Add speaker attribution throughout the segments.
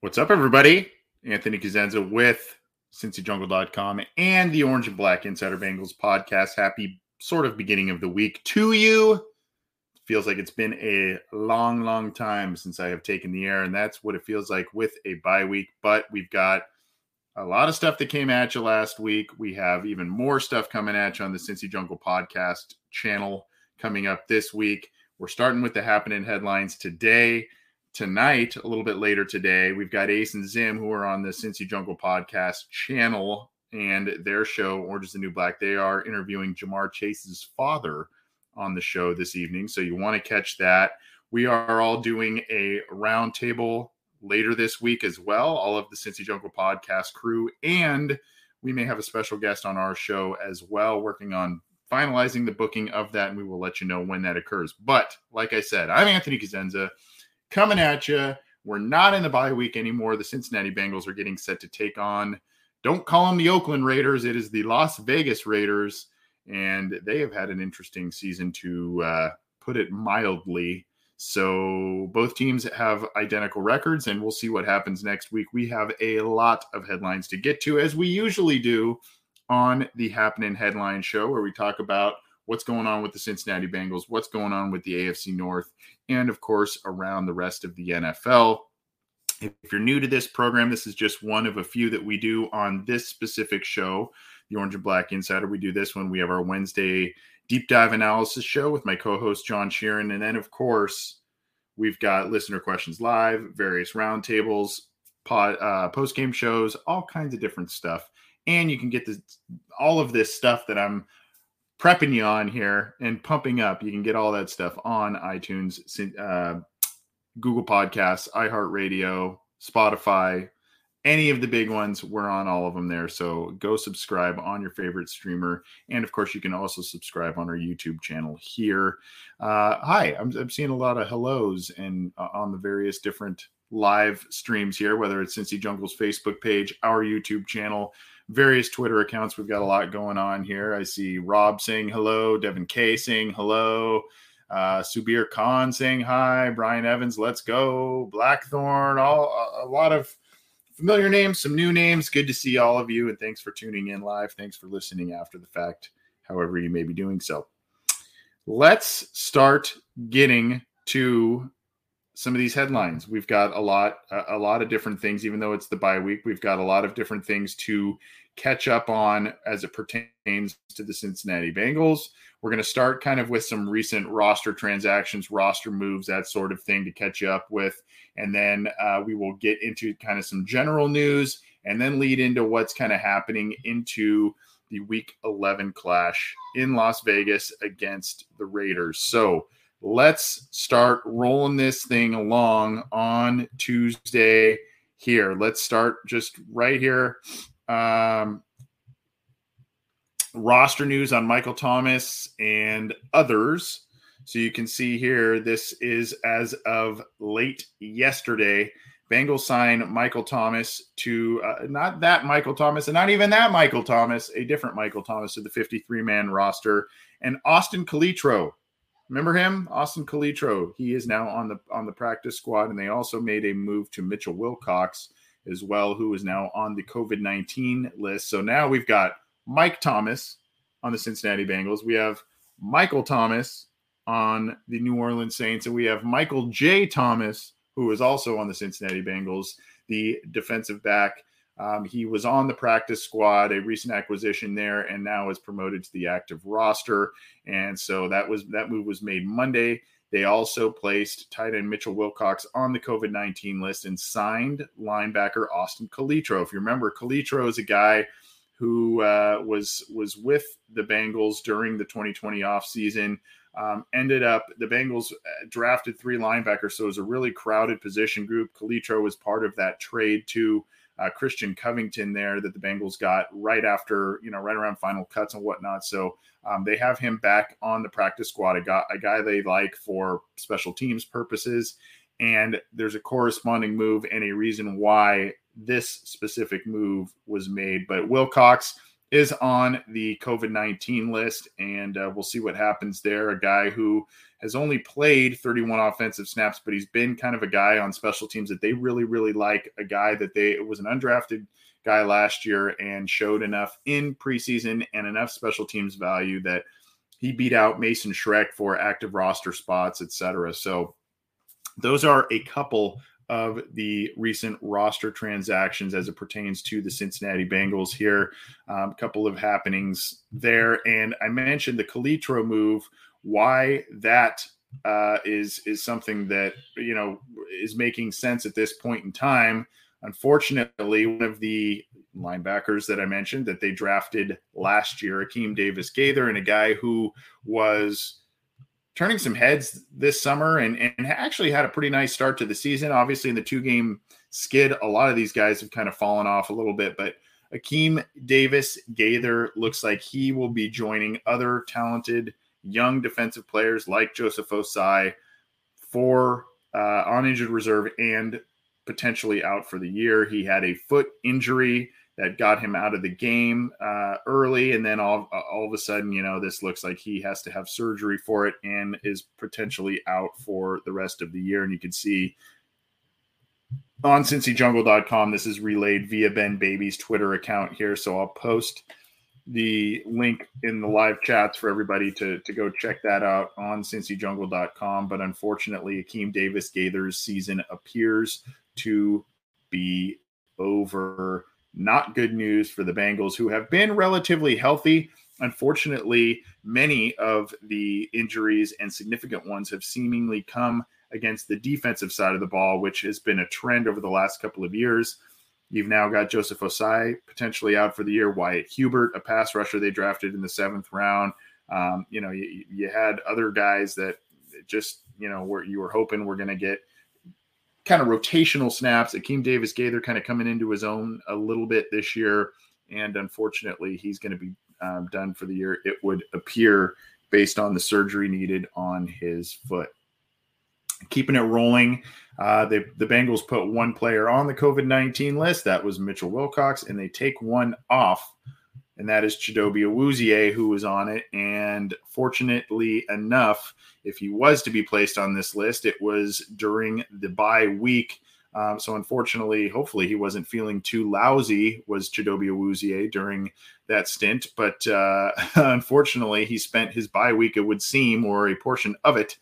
Speaker 1: What's up, everybody? Anthony Cosenza with CincyJungle.com and the Orange and Black Insider Bengals podcast. Happy sort of beginning of the week to you. Feels like it's been a long, long time since I have taken the air, and that's what it feels like with a bye week. But we've got a lot of stuff that came at you last week. We have even more stuff coming at you on the Cincy Jungle podcast channel coming up this week. We're starting with the happening headlines today tonight, a little bit later today, we've got Ace and Zim who are on the Cincy Jungle podcast channel and their show, Orange is the New Black. They are interviewing Ja'Marr Chase's father on the show this evening. So you want to catch that. We are all doing a roundtable later this week as well, all of the Cincy Jungle podcast crew. And we may have a special guest on our show as well, working on finalizing the booking of that. And we will let you know when that occurs. But like I said, I'm Anthony Cosenza coming at you. We're not in the bye week anymore. The Cincinnati Bengals are getting set to take on, don't call them the Oakland Raiders. It is the Las Vegas Raiders. And they have had an interesting season, to uh, put it mildly. So both teams have identical records, and we'll see what happens next week. We have a lot of headlines to get to, as we usually do on the Happening Headline Show, where we talk about what's going on with the Cincinnati Bengals, what's going on with the AFC North, and of course, around the rest of the NFL. If you're new to this program, this is just one of a few that we do on this specific show, the Orange and Black Insider. We do this one. We have our Wednesday deep dive analysis show with my co host, John Sheeran. And then, of course, we've got listener questions live, various roundtables, uh, post game shows, all kinds of different stuff. And you can get all of this stuff that I'm prepping you on here and pumping up. You can get all that stuff on iTunes, uh, Google Podcasts, iHeartRadio, Spotify, any of the big ones. We're on all of them there. So go subscribe on your favorite streamer. And of course, you can also subscribe on our YouTube channel here. Uh, hi, I'm, I'm, seeing a lot of hellos and uh, on the various different live streams here, whether it's Cincy Jungle's Facebook page, our YouTube channel various Twitter accounts. We've got a lot going on here. I see Rob saying hello, Devin K saying hello, uh, Subir Khan saying hi, Brian Evans, let's go, Blackthorn, all a, a lot of familiar names, some new names. Good to see all of you, and thanks for tuning in live. Thanks for listening after the fact, however you may be doing so. Let's start getting to some of these headlines. We've got a lot, a, lot of different things. Even though it's the bye week, we've got a lot of different things to catch up on as it pertains to the Cincinnati Bengals. We're going to start kind of with some recent roster transactions, roster moves, that sort of thing to catch up with, and then uh, we will get into kind of some general news, and then lead into what's kind of happening into the Week 11 clash in Las Vegas against the Raiders. So let's start rolling this thing along on Tuesday here. Let's start just right here. Um, roster news on Michael Thomas and others. So you can see here, this is as of late yesterday. Bengals sign Michael Thomas to uh, not that Michael Thomas and not even that Michael Thomas, a different Michael Thomas to the 53 man roster. And Austin Calitro, remember him? Austin Calitro. He is now on the on the practice squad, and they also made a move to Mitchell Wilcox as well, who is now on the COVID 19 list. So now we've got Mike Thomas on the Cincinnati Bengals. We have Michael Thomas on the New Orleans Saints, and we have Michael J. Thomas, who is also on the Cincinnati Bengals, the defensive back. Um, he was on the practice squad, a recent acquisition there, and now is promoted to the active roster. And so that was that move was made Monday. They also placed tight end Mitchell Wilcox on the COVID 19 list and signed linebacker Austin Calitro. If you remember, Calitro is a guy who uh, was was with the Bengals during the 2020 offseason. Um, ended up the Bengals uh, drafted three linebackers, so it was a really crowded position group. Calitro was part of that trade to uh, Christian Covington there that the Bengals got right after, you know, right around final cuts and whatnot. So um, they have him back on the practice squad, a guy, a guy they like for special teams purposes. And there's a corresponding move and a reason why this specific move was made. But Wilcox is on the COVID 19 list, and uh, we'll see what happens there. A guy who has only played 31 offensive snaps, but he's been kind of a guy on special teams that they really, really like. A guy that they was an undrafted guy last year and showed enough in preseason and enough special teams value that he beat out Mason Schreck for active roster spots, etc. So those are a couple of the recent roster transactions as it pertains to the Cincinnati Bengals here. A um, couple of happenings there. And I mentioned the Calitro move, why that uh, is is something that, you know, is making sense at this point in time. Unfortunately, one of the linebackers that I mentioned that they drafted last year, Akeem Davis Gaither, and a guy who was turning some heads this summer and, and actually had a pretty nice start to the season. Obviously, in the two game skid, a lot of these guys have kind of fallen off a little bit, but Akeem Davis Gaither looks like he will be joining other talented young defensive players like Joseph Ossai for uh, on injured reserve and potentially out for the year. He had a foot injury that got him out of the game uh, early, and then all all of a sudden, you know, this looks like he has to have surgery for it and is potentially out for the rest of the year. And you can see on cincyjungle.com, this is relayed via Ben Baby's Twitter account here. So I'll post the link in the live chats for everybody to, to go check that out on cincyjungle.com. But unfortunately, Akeem Davis Gaither's season appears to be over not good news for the Bengals, who have been relatively healthy. Unfortunately, many of the injuries and significant ones have seemingly come against the defensive side of the ball, which has been a trend over the last couple of years. You've now got Joseph Ossai potentially out for the year, Wyatt Hubert, a pass rusher they drafted in the seventh round. Um, you know, you, you had other guys that just, you know, were you were hoping were going to get kind of rotational snaps. Akeem Davis Gaither kind of coming into his own a little bit this year. And unfortunately, he's going to be um, done for the year, it would appear, based on the surgery needed on his foot. Keeping it rolling, uh, they, the Bengals put one player on the COVID 19 list. That was Mitchell Wilcox, and they take one off and that is Chidobe Awuzie, who was on it. And fortunately enough, if he was to be placed on this list, it was during the bye week. Um, so unfortunately, hopefully he wasn't feeling too lousy, was Chidobe Awuzie during that stint. But uh, unfortunately, he spent his bye week, it would seem, or a portion of it,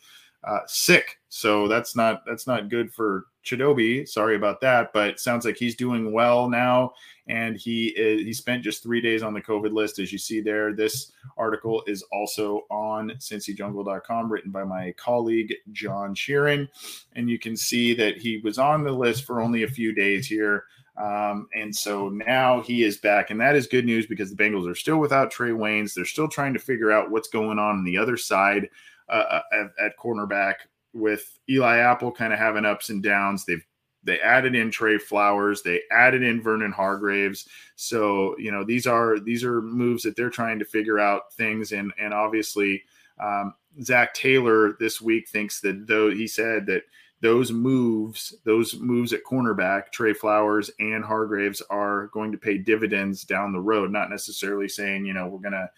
Speaker 1: uh, sick. So that's not that's not good for Chidobe. Sorry about that, but sounds like he's doing well now, and he is, he spent just three days on the COVID list, as you see there. This article is also on cincyjungle.com, written by my colleague John Sheeran, and you can see that he was on the list for only a few days here. Um, and so now he is back, and that is good news because the Bengals are still without Trae Waynes. They're still trying to figure out what's going on on the other side uh, at, at cornerback with Eli Apple kind of having ups and downs. They've they added in Tre Flowers, they added in Vernon Hargreaves. So you know these are these are moves that they're trying to figure out things, and and obviously Um, Zac Taylor this week thinks that though he said that those moves, those moves at cornerback, Tre Flowers and Hargreaves are going to pay dividends down the road. Not necessarily saying, you know, we're going to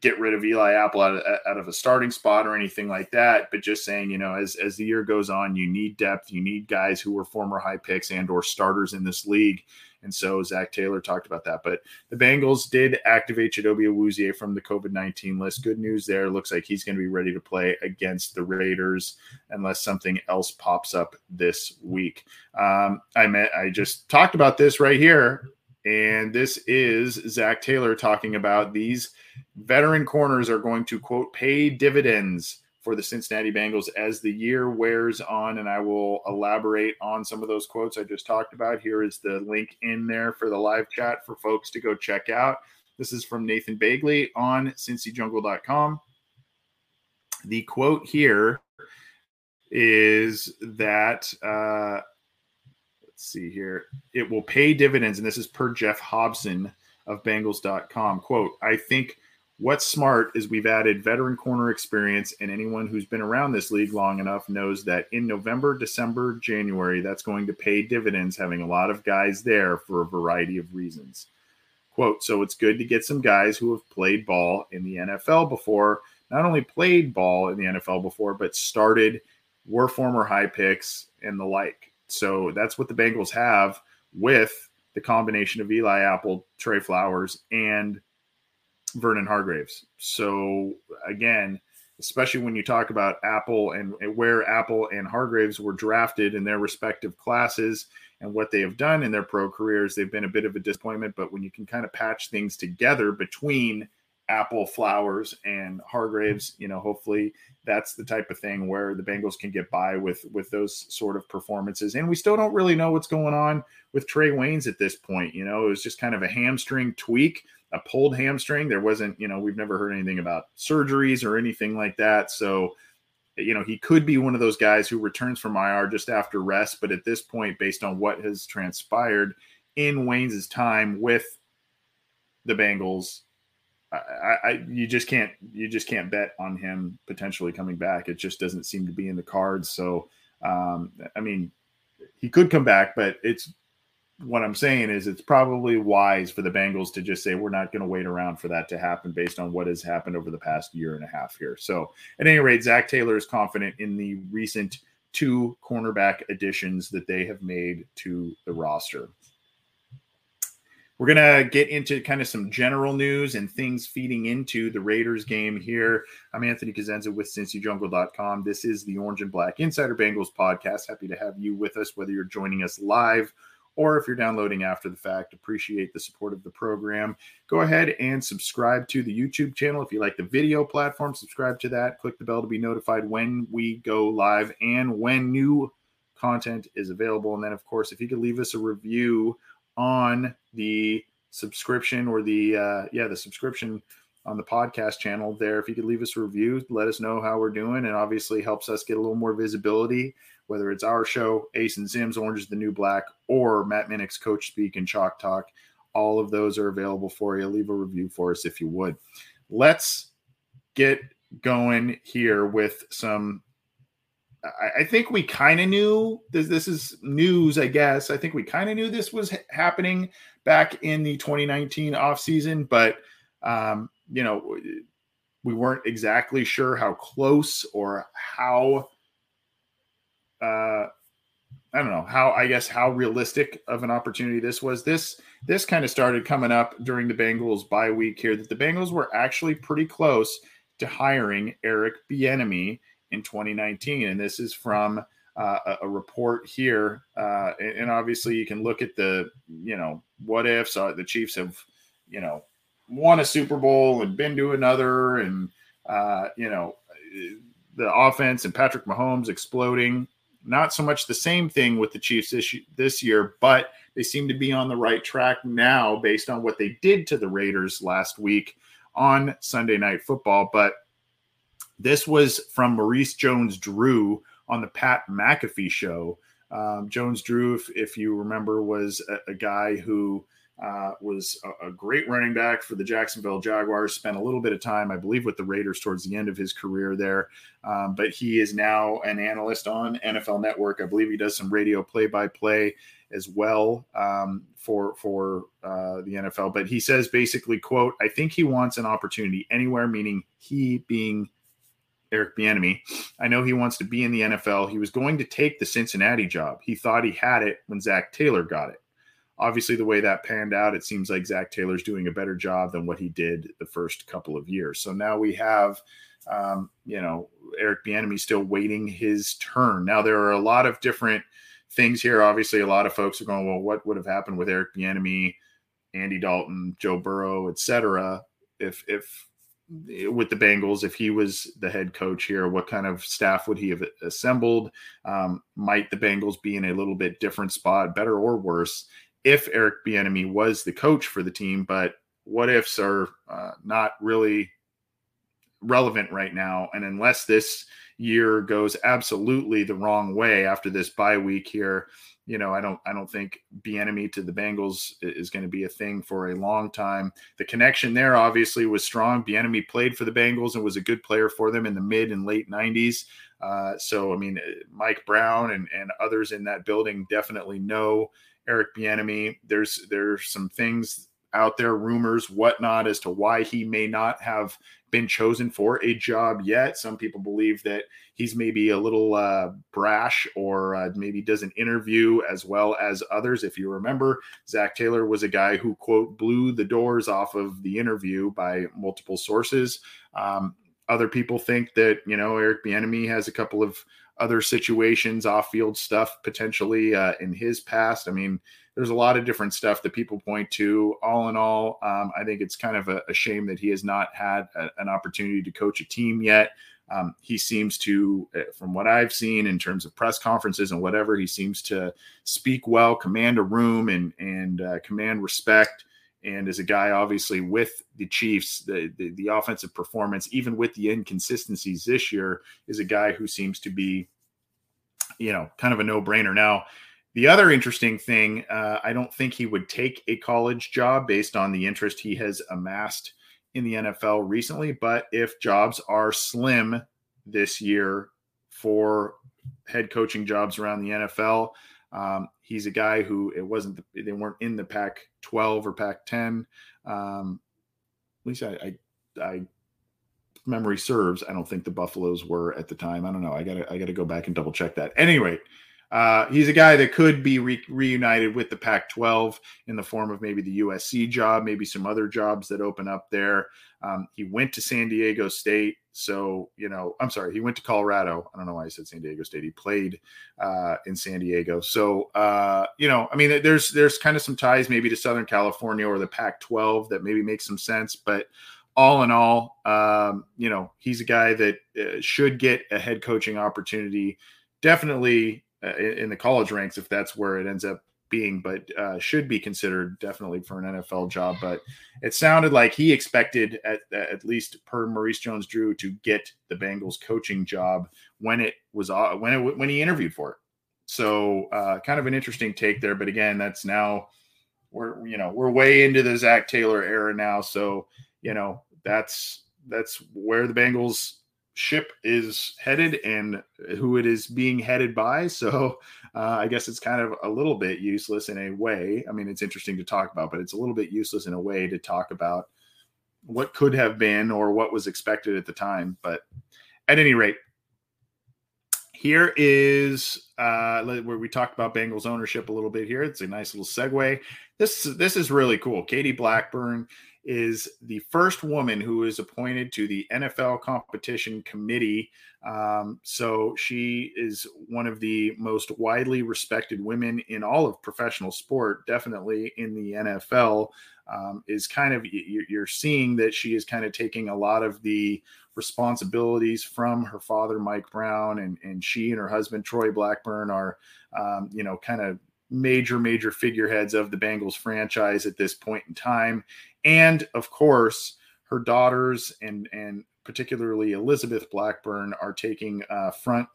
Speaker 1: get rid of Eli Apple out of, out of a starting spot or anything like that, but just saying, you know, as as the year goes on, you need depth, you need guys who were former high picks and or starters in this league. And so Zac Taylor talked about that. But the Bengals did activate Chidobe Awuzie from the COVID 19 list. Good news there. Looks like he's going to be ready to play against the Raiders unless something else pops up this week. Um, I met, I just talked about this right here. And this is Zac Taylor talking about these veteran corners are going to quote pay dividends for the Cincinnati Bengals as the year wears on. And I will elaborate on some of those quotes I just talked about. Here is the link in there for the live chat for folks to go check out. This is from Nathan Bagley on cincyjungle.com. The quote here is that uh, see here. It will pay dividends, and this is per Geoff Hobson of Bengals.com. Quote, I think what's smart is we've added veteran corner experience, and anyone who's been around this league long enough knows that in November, December, January, that's going to pay dividends, having a lot of guys there for a variety of reasons. Quote, so it's good to get some guys who have played ball in the NFL before, not only played ball in the NFL before, but started, were former high picks, and the like. So that's what the Bengals have with the combination of Eli Apple, Tre Flowers, and Vernon Hargreaves. So again, especially when you talk about Apple and, where Apple and Hargreaves were drafted in their respective classes and what they have done in their pro careers, they've been a bit of a disappointment. But when you can kind of patch things together between Apple, Flowers, and Hargreaves, you know, hopefully that's the type of thing where the Bengals can get by with with those sort of performances. And we still don't really know what's going on with Trae Waynes at this point. You know, it was just kind of a hamstring tweak, a pulled hamstring. There wasn't, you know, we've never heard anything about surgeries or anything like that. So, you know, he could be one of those guys who returns from IR just after rest. But at this point, based on what has transpired in Waynes' time with the Bengals, I, I, you just can't you just can't bet on him potentially coming back. It just doesn't seem to be in the cards. So, um, I mean, he could come back, but it's what I'm saying is it's probably wise for the Bengals to just say we're not going to wait around for that to happen based on what has happened over the past year and a half here. So, at any rate, Zac Taylor is confident in the recent two cornerback additions that they have made to the roster. We're going to get into kind of some general news and things feeding into the Raiders game here. I'm Anthony Cosenza with CincyJungle.com. This is the Orange and Black Insider Bengals podcast. Happy to have you with us, whether you're joining us live or if you're downloading after the fact. Appreciate the support of the program. Go ahead and subscribe to the YouTube channel. If you like the video platform, subscribe to that. Click the bell to be notified when we go live and when new content is available. And then, of course, if you could leave us a review on the subscription or the uh, yeah the subscription on the podcast channel there. If you could leave us a review let us know how we're doing. And obviously helps us get a little more visibility whether it's our show ace and Zim's orange is the new black or Matt Minich's coach speak and chalk talk. All of those are available for you. Leave a review for us if you would. Let's get going here with some I, I think we kind of knew this. This is news, I guess. I think we kind of knew this was ha- happening back in the 2019 offseason, but um, you know, we weren't exactly sure how close or how uh, I don't know how I guess how realistic of an opportunity this was. This this kind of started coming up during the Bengals bye week here that the Bengals were actually pretty close to hiring Eric Bieniemy in 2019. And this is from uh, a, report here. Uh, and, obviously, you can look at the, you know, what ifs. Uh, the Chiefs have, you know, won a Super Bowl and been to another. And, uh, you know, the offense and Patrick Mahomes exploding. Not so much the same thing with the Chiefs this year, but they seem to be on the right track now based on what they did to the Raiders last week on Sunday Night Football. But this was from Maurice Jones Drew on the Pat McAfee show. Um, Jones Drew, if, if, you remember, was a, a, guy who uh, was a, a, great running back for the Jacksonville Jaguars. Spent a little bit of time, I believe, with the Raiders towards the end of his career there. Um, but he is now an analyst on NFL Network. I believe he does some radio play-by-play as well um, for for uh, the NFL. But he says basically, "quote I think he wants an opportunity anywhere," meaning he being Eric Bieniemy. I know he wants to be in the NFL. He was going to take the Cincinnati job. He thought he had it when Zac Taylor got it. Obviously, the way that panned out, it seems like Zac Taylor's doing a better job than what he did the first couple of years. So now we have, um, you know, Eric Bieniemy still waiting his turn. Now there are a lot of different things here. Obviously, a lot of folks are going, well, what would have happened with Eric Bieniemy, Andy Dalton, Joe Burrow, etc. If if with the Bengals, if he was the head coach here, what kind of staff would he have assembled? Um, might the Bengals be in a little bit different spot, better or worse? if Eric Bieniemy was the coach for the team, but what ifs are uh, not really relevant right now. And unless this year goes absolutely the wrong way after this bye week here, you know, I don't, I don't think Bieniemy to the Bengals is going to be a thing for a long time. The connection there obviously was strong. Bieniemy played for the Bengals and was a good player for them in the mid and late '90s. Uh, so, I mean, Mike Brown and and others in that building definitely know Eric Bieniemy. There's there's some things out there, rumors, whatnot, as to why he may not have been chosen for a job yet. Some people believe that he's maybe a little uh, brash or uh, maybe doesn't interview as well as others. If you remember, Zac Taylor was a guy who, quote, blew the doors off of the interview by multiple sources. Um, other people think that, you know, Eric Bieniemy has a couple of other situations, off field stuff potentially uh, in his past. I mean, there's a lot of different stuff that people point to. All in all, um, I think it's kind of a, a, shame that he has not had a, an opportunity to coach a team yet. Um, he seems to, uh, from what I've seen in terms of press conferences and whatever, he seems to speak well, command a room, and and uh, command respect. And as a guy, obviously, with the Chiefs, the, the, the offensive performance, even with the inconsistencies this year, is a guy who seems to be, you know, kind of a no brainer. Now, the other interesting thing, uh, I don't think he would take a college job based on the interest he has amassed in the NFL recently. But if jobs are slim this year for head coaching jobs around the NFL, um, he's a guy who it wasn't the, they weren't in the Pac 12 or Pac 10. Um, at least I, I, I memory serves. I don't think the Buffaloes were at the time. I don't know. I gotta I gotta go back and double check that. Anyway, uh, he's a guy that could be re- reunited with the Pac 12 in the form of maybe the USC job, maybe some other jobs that open up there. Um, he went to San Diego State. So, you know, I'm sorry, he went to Colorado. I don't know why I said San Diego State. He played uh, in San Diego. So, uh, you know, I mean, there's there's kind of some ties maybe to Southern California or the Pac 12 that maybe makes some sense. But all in all, um, you know, he's a guy that uh, should get a head coaching opportunity. Definitely uh, in the college ranks if that's where it ends up being, but uh, should be considered definitely for an NFL job. But it sounded like he expected, at, at least per Maurice Jones-Drew, to get the Bengals coaching job when it was uh, when it when he interviewed for it. So uh, kind of an interesting take there. But again, that's now we're you know we're way into the Zac Taylor era now. So you know that's that's where the Bengals ship is headed and who it is being headed by. So uh, I guess it's kind of a little bit useless in a way. I mean, it's interesting to talk about, but it's a little bit useless in a way to talk about what could have been or what was expected at the time. But at any rate, here is uh, where we talked about Bengals ownership a little bit here. It's a nice little segue. This this is really cool. Katie Blackburn is the first woman who is appointed to the NFL competition committee. Um, so she is one of the most widely respected women in all of professional sport, definitely in the NFL. Um, is kind of you're seeing that she is kind of taking a lot of the responsibilities from her father Mike Brown and and she and her husband Troy Blackburn are um, you know kind of major major figureheads of the Bengals franchise at this point in time. And of course her daughters and and particularly Elizabeth Blackburn are taking uh, front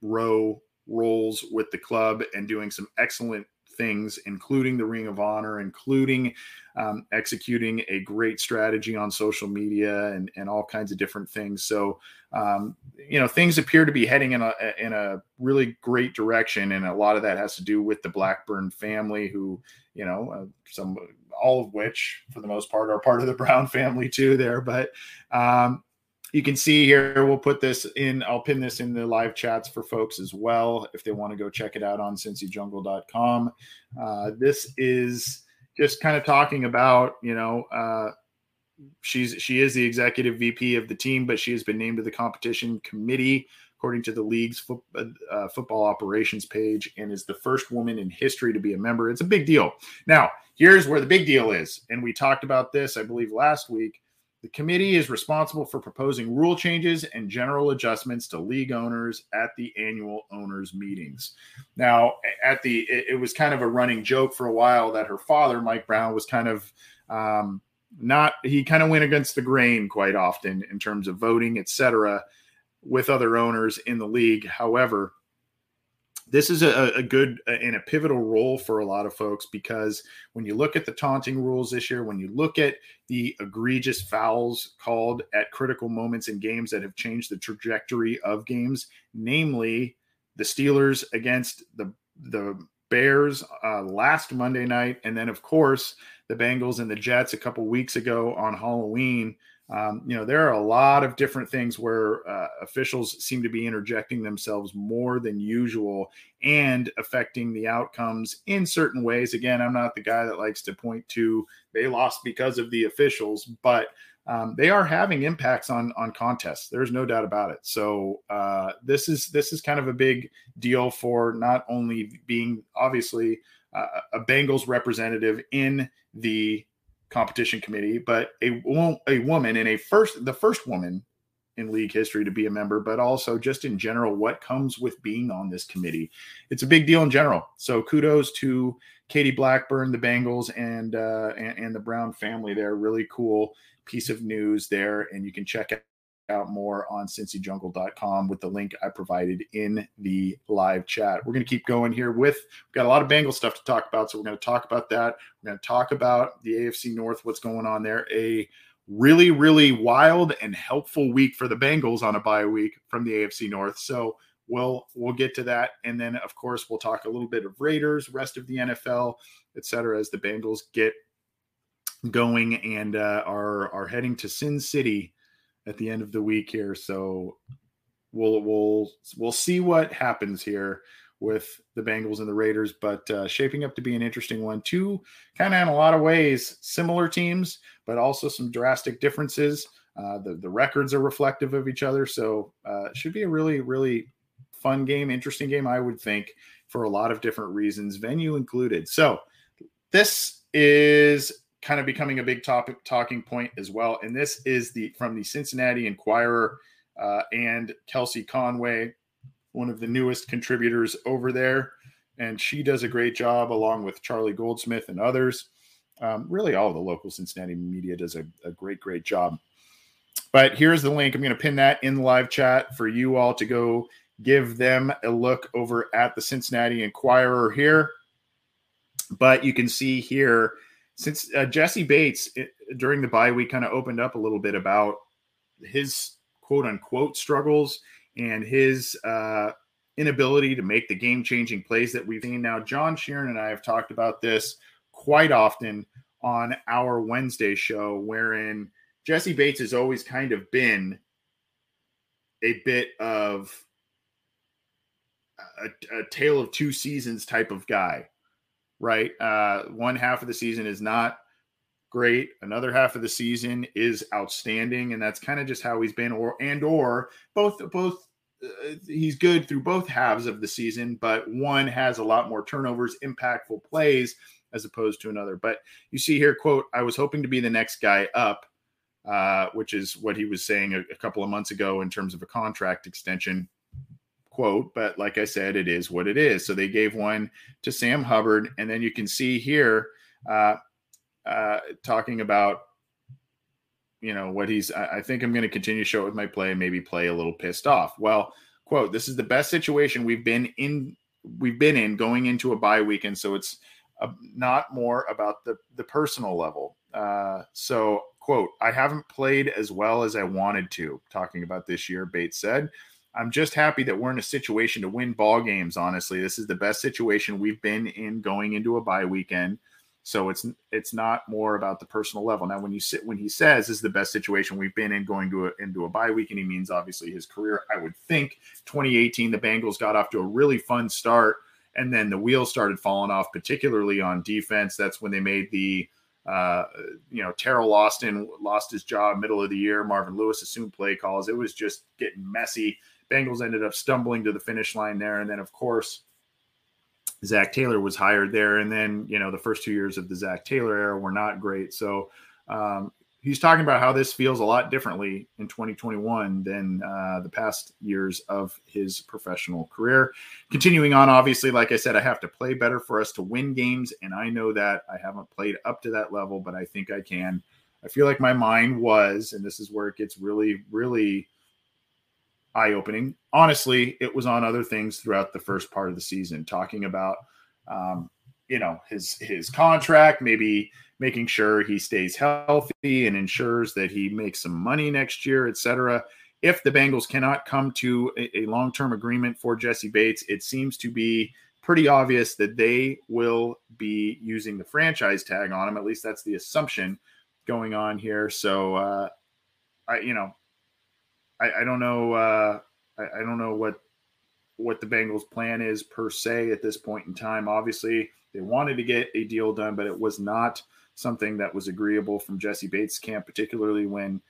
Speaker 1: row roles with the club and doing some excellent things, including the Ring of Honor, including um, executing a great strategy on social media and, and all kinds of different things. So, um, you know, things appear to be heading in a in a really great direction, and a lot of that has to do with the Blackburn family, who, you know, uh, some all of which, for the most part, are part of the Brown family too. There, but um, you can see here we'll put this in i'll pin this in the live chats for folks as well if they want to go check it out on cincyjungle.com uh, this is just kind of talking about you know uh, she's she is the executive vp of the team but she has been named to the competition committee according to the league's fo- uh, uh, football operations page and is the first woman in history to be a member. It's a big deal. Now here's where the big deal is and we talked about this i believe last week the committee is responsible for proposing rule changes and general adjustments to league owners at the annual owners meetings. Now, at the it, it was kind of a running joke for a while that her father, Mike Brown, was kind of um, not he kind of went against the grain quite often in terms of voting, etc., with other owners in the league. However, this is a, a good and a pivotal role for a lot of folks because when you look at the taunting rules this year, when you look at the egregious fouls called at critical moments in games that have changed the trajectory of games, namely the Steelers against the the Bears uh, last Monday night, and then of course the Bengals and the Jets a couple weeks ago on Halloween um, you know, there are a lot of different things where uh, officials seem to be interjecting themselves more than usual and affecting the outcomes in certain ways. Again, I'm not the guy that likes to point to they lost because of the officials, but um, they are having impacts on on contests. There's no doubt about it. So uh, this is this is kind of a big deal for not only being obviously uh, a Bengals representative in the competition committee, but a a woman and a first the first woman in league history to be a member, but also just in general what comes with being on this committee. It's a big deal in general. So kudos to Katie Blackburn, the Bengals, and uh, and, and the Brown family. There, really cool piece of news there, and you can check out more on cincyjungle.com with the link I provided in the live chat. We're going to keep going here with we've got a lot of Bengal stuff to talk about, so we're going to talk about that. We're going to talk about the AFC North, what's going on there. A really, really wild and helpful week for the Bengals on a bye week from the AFC North. So we'll we'll get to that, and then of course we'll talk a little bit of Raiders, rest of the NFL, etc. As the Bengals get going and uh, are are heading to Sin City at the end of the week here. So we'll we'll we'll see what happens here with the Bengals and the Raiders, but uh, shaping up to be an interesting one. Two kind of in a lot of ways similar teams, but also some drastic differences. Uh, the the records are reflective of each other, so uh, it should be a really really fun game, interesting game, I would think, for a lot of different reasons, venue included. So this is kind of becoming a big topic talking point as well. And this is the from the Cincinnati Enquirer uh, and Kelsey Conway, one of the newest contributors over there, and she does a great job along with Charlie Goldsmith and others. Um, really, all the local Cincinnati media does a, a great, great job. But here's the link. I'm going to pin that in the live chat for you all to go give them a look over at the Cincinnati Enquirer here. But you can see here since uh, Jessie Bates it, during the bye week kind of opened up a little bit about his quote unquote struggles and his uh, inability to make the game changing plays that we've seen. Now, John Sheeran and I have talked about this quite often on our Wednesday show, wherein Jessie Bates has always kind of been a bit of a, a tale of two seasons type of guy right? Uh, one half of the season is not great. Another half of the season is outstanding, and that's kind of just how he's been. Or and or both both. Uh, he's good through both halves of the season, but one has a lot more turnovers, impactful plays as opposed to another. But you see here, quote, I was hoping to be the next guy up, uh, which is what he was saying a, a couple of months ago in terms of a contract extension quote, but like I said, it is what it is. So they gave one to Sam Hubbard, and then you can see here uh, uh, talking about you know what he's. I, I think I'm going to continue to show it with my play, maybe play a little pissed off. Well, quote, this is the best situation we've been in we've been in going into a bye weekend. So it's uh, not more about the the personal level. Uh, so quote, I haven't played as well as I wanted to. Talking about this year, Bates said. I'm just happy that we're in a situation to win ball games. Honestly, this is the best situation we've been in going into a bye weekend. So it's it's not more about the personal level. Now, when you sit when he says this is the best situation we've been in going to a, into a bye week, and he means obviously his career. I would think 2018 the Bengals got off to a really fun start, and then the wheels started falling off, particularly on defense. That's when they made the uh, you know Teryl Austin lost his job middle of the year. Marvin Lewis assumed play calls. It was just getting messy. Bengals ended up stumbling to the finish line there, and then of course Zac Taylor was hired there. And then, you know, the first two years of the Zac Taylor era were not great. So um, he's talking about how this feels a lot differently in 2021 than uh, the past years of his professional career. Continuing on, obviously, like I said, I have to play better for us to win games. And I know that I haven't played up to that level, but I think I can. I feel like my mind was, and this is where it gets really, really eye opening. Honestly, it was on other things throughout the first part of the season, talking about, um, you know, his his contract, maybe making sure he stays healthy and ensures that he makes some money next year, etc. If the Bengals cannot come to a, a long term agreement for Jessie Bates, it seems to be pretty obvious that they will be using the franchise tag on him. At least that's the assumption going on here. So, uh, I, you know, I, I don't know. Uh, I, I don't know what what the Bengals' plan is per se at this point in time. Obviously, they wanted to get a deal done, but it was not something that was agreeable from Jessie Bates' camp, particularly when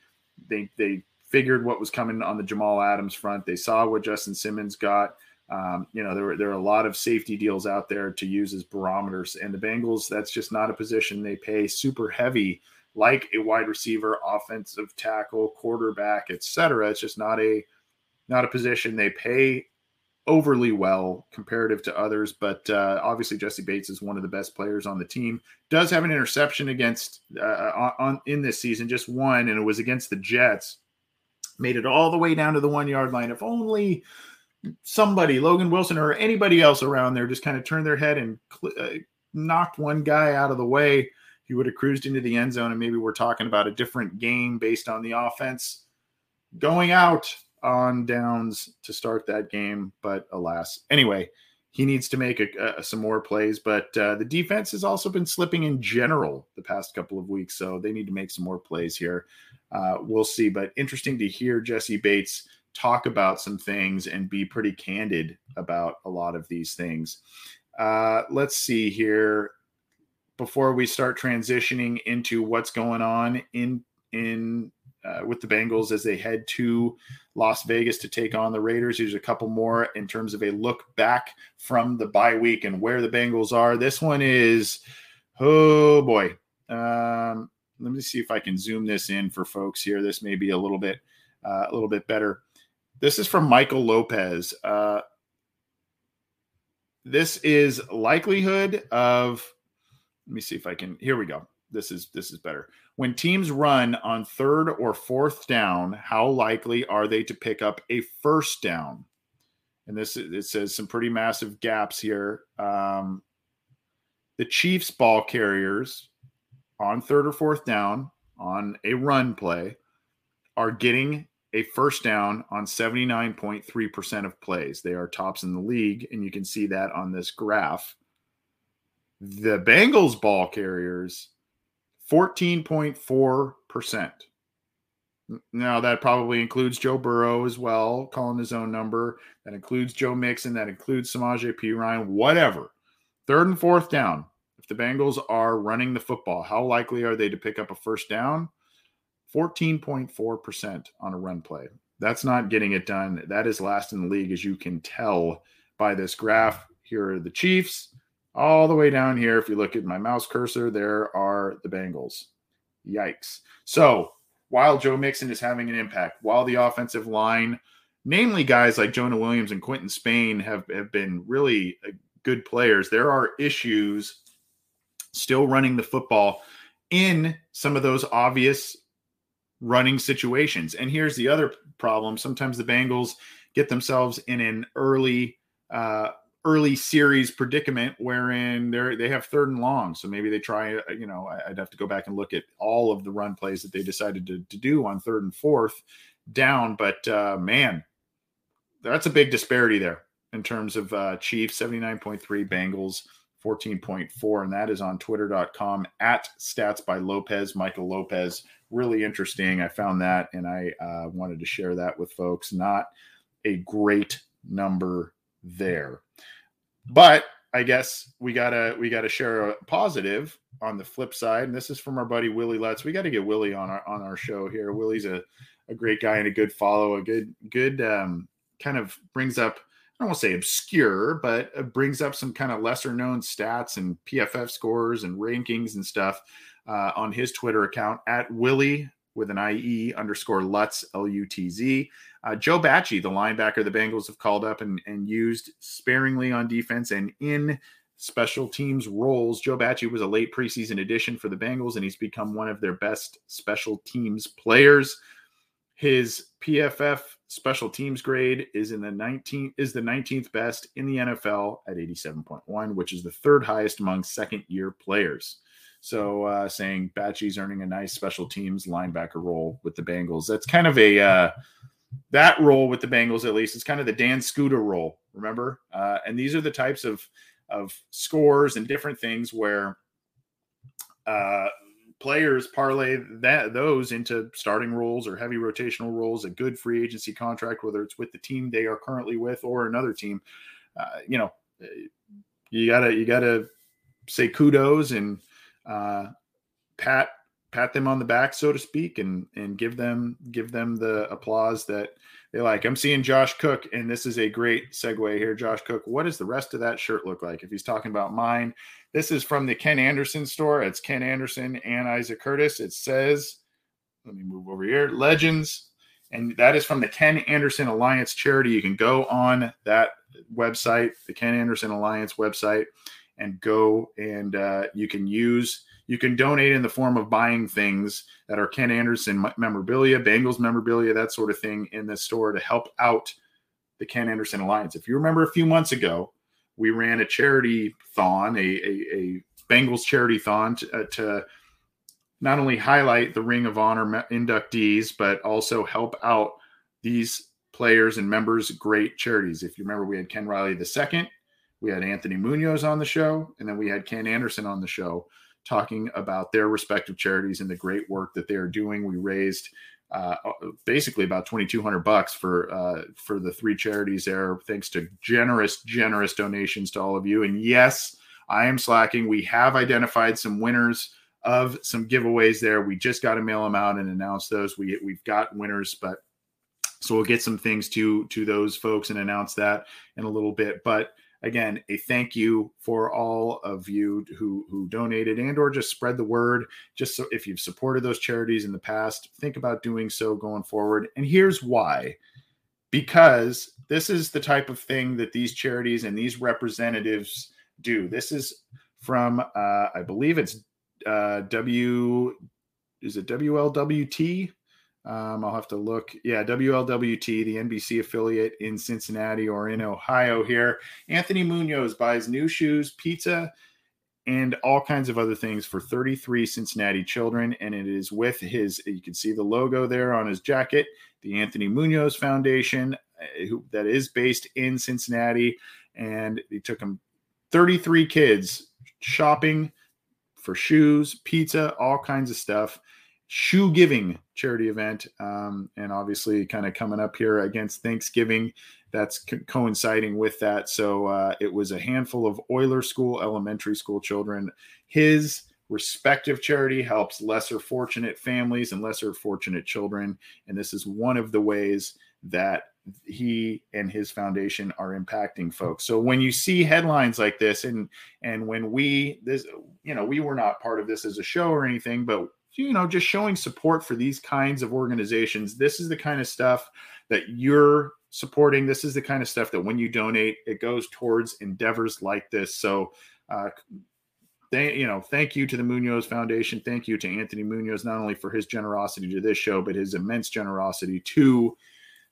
Speaker 1: they they figured what was coming on the Jamal Adams front. They saw what Justin Simmons got. Um, you know, there there are a lot of safety deals out there to use as barometers, and the Bengals that's just not a position they pay super heavy like a wide receiver, offensive tackle, quarterback, etc. It's just not a not a position they pay overly well comparative to others. But uh, obviously, Jessie Bates is one of the best players on the team. Does have an interception against uh, on in this season, just one, and it was against the Jets. Made it all the way down to the one yard line. If only somebody, Logan Wilson or anybody else around there, just kind of turned their head and cl- uh, knocked one guy out of the way. He would have cruised into the end zone and maybe we're talking about a different game based on the offense going out on downs to start that game but alas. Anyway he needs to make a, a, some more plays but uh, the defense has also been slipping in general the past couple of weeks so they need to make some more plays here. Uh, we'll see but interesting to hear Jessie Bates talk about some things and be pretty candid about a lot of these things uh, let's see here before we start transitioning into what's going on in in uh, with the Bengals as they head to Las Vegas to take on the Raiders. There's a couple more in terms of a look back from the bye week and where the Bengals are. This one is, oh boy. Um, let me see if I can zoom this in for folks here. This may be a little bit, uh, a little bit better. This is from Michael Lopez. Uh, this is likelihood of let me see if I can. Here we go. This is this is better. When teams run on third or fourth down, how likely are they to pick up a first down? And this it says some pretty massive gaps here. Um, the Chiefs ball carriers on third or fourth down on a run play are getting a first down on 79.3% of plays. They are tops in the league, and you can see that on this graph. The Bengals ball carriers, 14.4%. Now, that probably includes Joe Burrow as well, calling his own number. That includes Joe Mixon. That includes Samaje Perine, whatever. Third and fourth down. If the Bengals are running the football, how likely are they to pick up a first down? 14.4% on a run play. That's not getting it done. That is last in the league, as you can tell by this graph. Here are the Chiefs all the way down here, if you look at my mouse cursor, there are the Bengals. Yikes. So while Joe Mixon is having an impact, while the offensive line, namely guys like Jonah Williams and Quinton Spain, have, have been really uh, good players, there are issues still running the football in some of those obvious running situations. And here's the other problem sometimes the Bengals get themselves in an early uh, early series predicament wherein they're they have third and long. So maybe they try, uh, you know, I'd have to go back and look at all of the run plays that they decided to, to do on third and fourth down. But uh, man, that's a big disparity there in terms of uh, Chiefs 79.3, Bengals 14.4. And that is on twitter.com at stats by Lopez, Michael Lopez. Really interesting. I found that and I uh, wanted to share that with folks. Not a great number there. But I guess we gotta we gotta share a positive on the flip side, and this is from our buddy Willie Lutz. We got to get Willie on our on our show here. Willie's a, a great guy and a good follow, a good good um, kind of brings up I don't want to say obscure, but brings up some kind of lesser known stats and PFF scores and rankings and stuff uh, on his Twitter account at Willie with an IE underscore Lutz, L U T Z. Uh, Joe Bachie, the linebacker the Bengals have called up and, and used sparingly on defense and in special teams roles. Joe Bachie was a late preseason addition for the Bengals, and he's become one of their best special teams players. His PFF special teams grade is in the 19th is the 19th best in the NFL at 87.1, which is the third highest among second year players. So uh, saying Bachie's earning a nice special teams linebacker role with the Bengals. That's kind of a uh, that role with the Bengals at least. It's kind of the Dan Skuta role, remember? Uh, and these are the types of of scores and different things where uh, players parlay that those into starting roles or heavy rotational roles, a good free agency contract, whether it's with the team they are currently with or another team. Uh, you know, you gotta you gotta say kudos and uh, pat pat them on the back, so to speak, and and give them give them the applause that they like. I'm seeing Josh Cook, and this is a great segue here. Josh Cook, what does the rest of that shirt look like? If he's talking about mine, this is from the Ken Anderson store. It's Ken Anderson and Isaac Curtis. It says, let me move over here, Legends, and that is from the Ken Anderson Alliance charity. You can go on that website, the Ken Anderson Alliance website and go and uh, you can use you can donate in the form of buying things that are Ken Anderson memorabilia, Bengals memorabilia, that sort of thing in the store to help out the Ken Anderson Alliance. If you remember a few months ago, we ran a charity thon, a, a, a Bengals charity thon to, uh, to, not only highlight the Ring of Honor inductees, but also help out these players and members great charities. If you remember, we had Ken Riley II we had Anthony Munoz on the show, and then we had Ken Anderson on the show talking about their respective charities and the great work that they are doing. We raised uh, basically about 2200 bucks for uh, for the three charities there. Thanks to generous generous donations to all of you. And yes i am slacking. We have identified some winners of some giveaways there. We just got to mail them out and announce those. We we've got winners but so we'll get some things to to those folks and announce that in a little bit. But again a thank you for all of you who who donated and or just spread the word. Just so if you've supported those charities in the past think about doing so going forward. And here's why. Because this is the type of thing that these charities and these representatives do. This is from uh, i believe it's uh, w is it wlwt um, I'll have to look. Yeah, WLWT, the NBC affiliate in Cincinnati or in Ohio here. Anthony Munoz buys new shoes, pizza, and all kinds of other things for 33 Cincinnati children. And it is with his, you can see the logo there on his jacket, the Anthony Munoz Foundation, uh, who, that is based in Cincinnati. And he took him 33 kids shopping for shoes, pizza, all kinds of stuff shoe giving charity event um, and obviously kind of coming up here against thanksgiving. That's co- coinciding with that. So uh, it was a handful of Euler school elementary school children. His respective charity helps lesser fortunate families and lesser fortunate children and this is one of the ways that he and his foundation are impacting folks. So when you see headlines like this and and when we this you know we were not part of this as a show or anything but you know, just showing support for these kinds of organizations. This is the kind of stuff that you're supporting. This is the kind of stuff that when you donate, it goes towards endeavors like this. So, uh, they, you know, thank you to the Munoz Foundation. Thank you to Anthony Munoz, not only for his generosity to this show, but his immense generosity to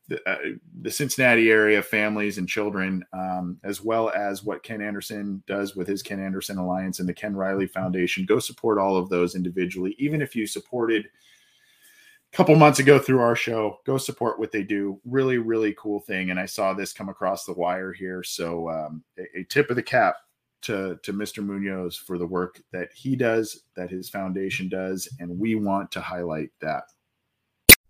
Speaker 1: the, uh, the, Cincinnati area families and children, um, as well as what Ken Anderson does with his Ken Anderson Alliance and the Ken Riley Foundation. Go support all of those individually, even if you supported a couple months ago through our show. Go support what they do. Really, really cool thing. And I saw this come across the wire here, so um, a, a tip of the cap to, to Mr. Munoz for the work that he does, that his foundation does, and we want to highlight that.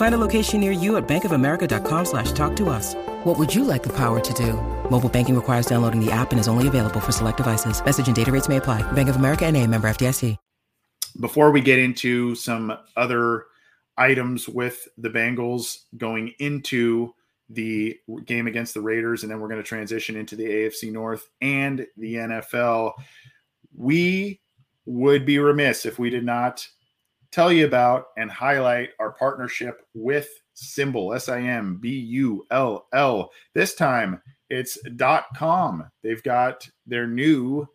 Speaker 2: Find a location near you at bankofamerica.com slash talk to us. What would you like the power to do? Mobile banking requires downloading the app and is only available for select devices. Message and data rates may apply. Bank of America and a member FDIC.
Speaker 1: Before we get into some other items with the Bengals going into the game against the Raiders, and then we're going to transition into the AFC North and the NFL. We would be remiss if we did not tell you about and highlight our partnership with SimBull, S I M B U L L. This time it's .com. They've got their new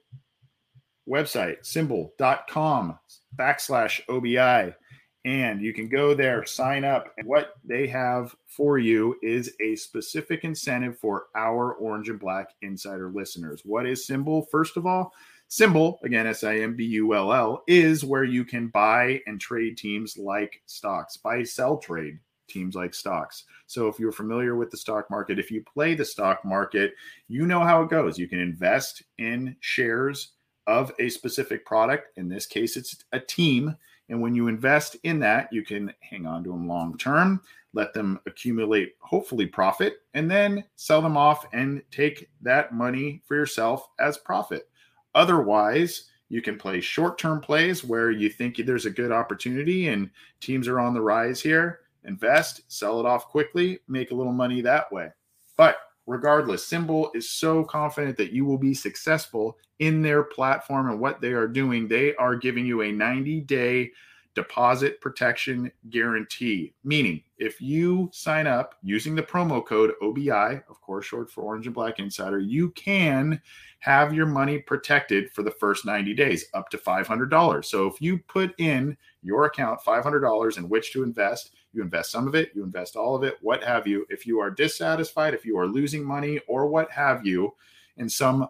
Speaker 1: website, simbull.com backslash OBI. And you can go there, sign up. And what they have for you is a specific incentive for our Orange and Black Insider listeners. What is SimBull? First of all, SimBull, again, S I M B U L L, is where you can buy and trade teams like stocks, buy, sell, trade teams like stocks. So if you're familiar with the stock market, if you play the stock market, you know how it goes. You can invest in shares of a specific product. In this case, it's a team. And when you invest in that, you can hang on to them long term, let them accumulate, hopefully, profit, and then sell them off and take that money for yourself as profit. Otherwise, you can play short term plays where you think there's a good opportunity and teams are on the rise here invest, sell it off quickly, make a little money that way. But regardless, SimBull is so confident that you will be successful in their platform and what they are doing. They are giving you a 90 day deposit protection guarantee, meaning if you sign up using the promo code OBI, of course, short for Orange and Black Insider, you can have your money protected for the first 90 days up to $500. So if you put in your account $500 in which to invest, you invest some of it, you invest all of it, what have you. If you are dissatisfied, if you are losing money or what have you, in some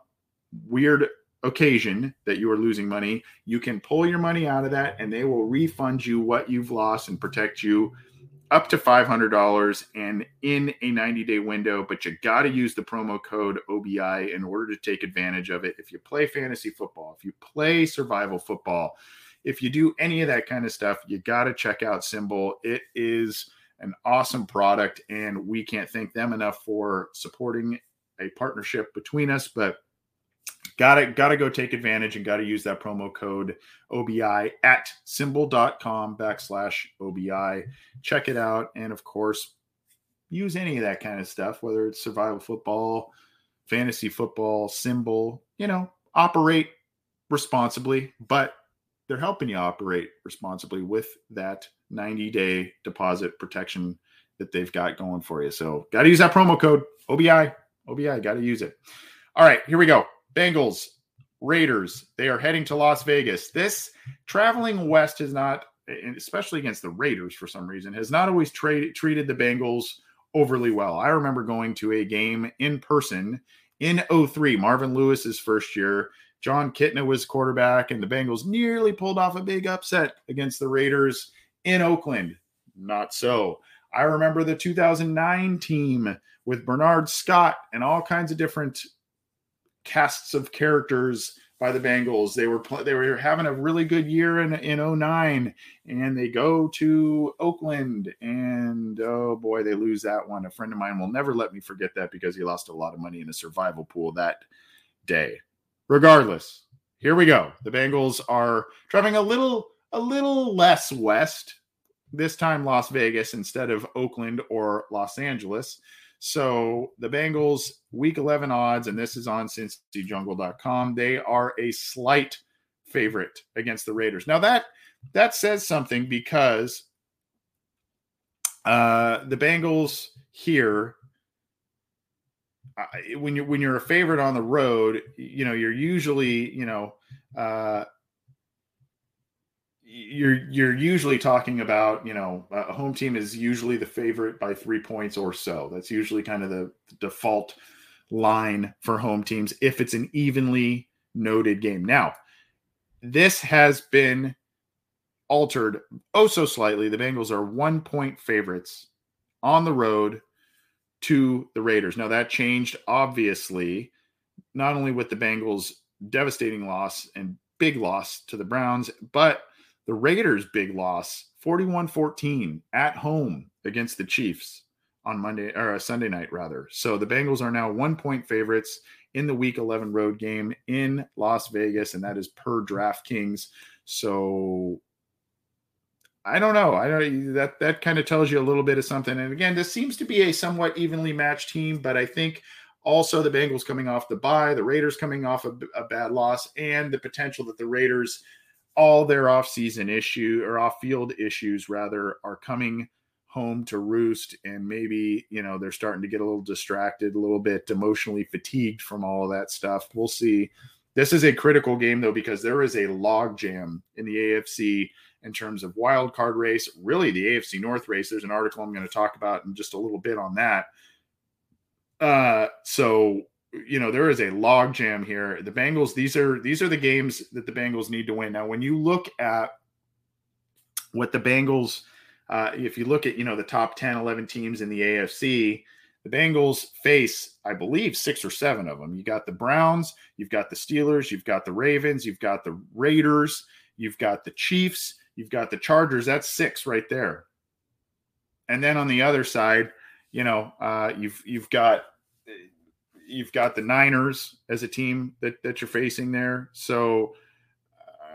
Speaker 1: weird occasion that you are losing money, you can pull your money out of that and they will refund you what you've lost and protect you up to $500 and in a 90 day window. But you got to use the promo code OBI in order to take advantage of it. If you play fantasy football, if you play survival football, if you do any of that kind of stuff, you got to check out SimBull. It is an awesome product, and we can't thank them enough for supporting a partnership between us. But gotta gotta go take advantage and gotta use that promo code obi at simbull.com backslash obi check it out and of course use any of that kind of stuff whether it's survival football fantasy football SimBull you know operate responsibly but they're helping you operate responsibly with that 90 day deposit protection that they've got going for you. So, got to use that promo code OBI. OBI, got to use it. All right, here we go. Bengals, Raiders, they are heading to Las Vegas. This traveling west has not, especially against the Raiders for some reason, has not always tra- treated the Bengals overly well. I remember going to a game in person in 03, Marvin Lewis's first year. Jon Kitna was quarterback, and the Bengals nearly pulled off a big upset against the Raiders in Oakland. Not so. I remember the 2009 team with Bernard Scott and all kinds of different casts of characters by the Bengals. They were they were having a really good year in in 09 and they go to Oakland and oh boy they lose that one. A friend of mine will never let me forget that because he lost a lot of money in a survival pool that day. Regardless, here we go. The Bengals are traveling a little a little less west this time Las Vegas instead of Oakland or Los Angeles. So the Bengals week 11 odds, and this is on cincyjungle.com. They are a slight favorite against the Raiders. Now that that says something because uh, the Bengals here, uh, when you're when you're a favorite on the road, you know you're usually you know uh, you're you're usually talking about you know a home team is usually the favorite by three points or so. That's usually kind of the default line for home teams if it's an evenly noted game. Now, this has been altered oh so slightly. The Bengals are one point favorites on the road to the Raiders. Now, that changed obviously, not only with the Bengals' devastating loss and big loss to the Browns, but the Raiders' big loss 41 14 at home against the Chiefs on Monday or uh, Sunday night, rather. So the Bengals are now one point favorites in the week 11 road game in Las Vegas, and that is per DraftKings. So I don't know. I don't that that kind of tells you a little bit of something. And again, this seems to be a somewhat evenly matched team, but I think also the Bengals coming off the bye, the Raiders coming off a, a bad loss, and the potential that the Raiders all their off-season issue or off-field issues rather are coming home to roost and maybe you know they're starting to get a little distracted a little bit emotionally fatigued from all of that stuff. We'll see. This is a critical game though because there is a log jam in the afc in terms of wild card race really the afc north race. There's an article i'm going to talk about in just a little bit on that. Uh so you know there is a log jam here. The bengals these are these are the games that the bengals need to win. Now when you look at what the bengals uh, if you look at you know the top 10 11 teams in the afc the bengals face i believe six or seven of them. You got the browns you've got the steelers you've got the ravens you've got the raiders you've got the chiefs you've got the chargers. That's six right there. And then on the other side you know uh, you've you've got you've got the niners as a team that, that you're facing there. So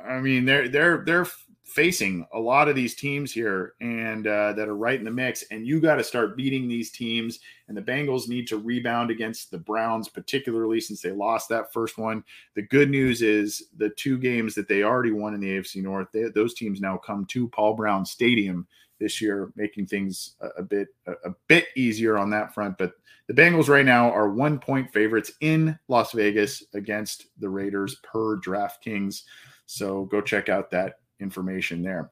Speaker 1: i mean they're they're they're facing a lot of these teams here and uh, that are right in the mix. And you got to start beating these teams. And the bengals need to rebound against the browns particularly since they lost that first one. The good news is the two games that they already won in the afc north they, those teams now come to paul brown stadium this year making things a, a bit a, a bit easier on that front but the bengals right now are one point favorites in las vegas against the raiders per draftkings so go check out that information there.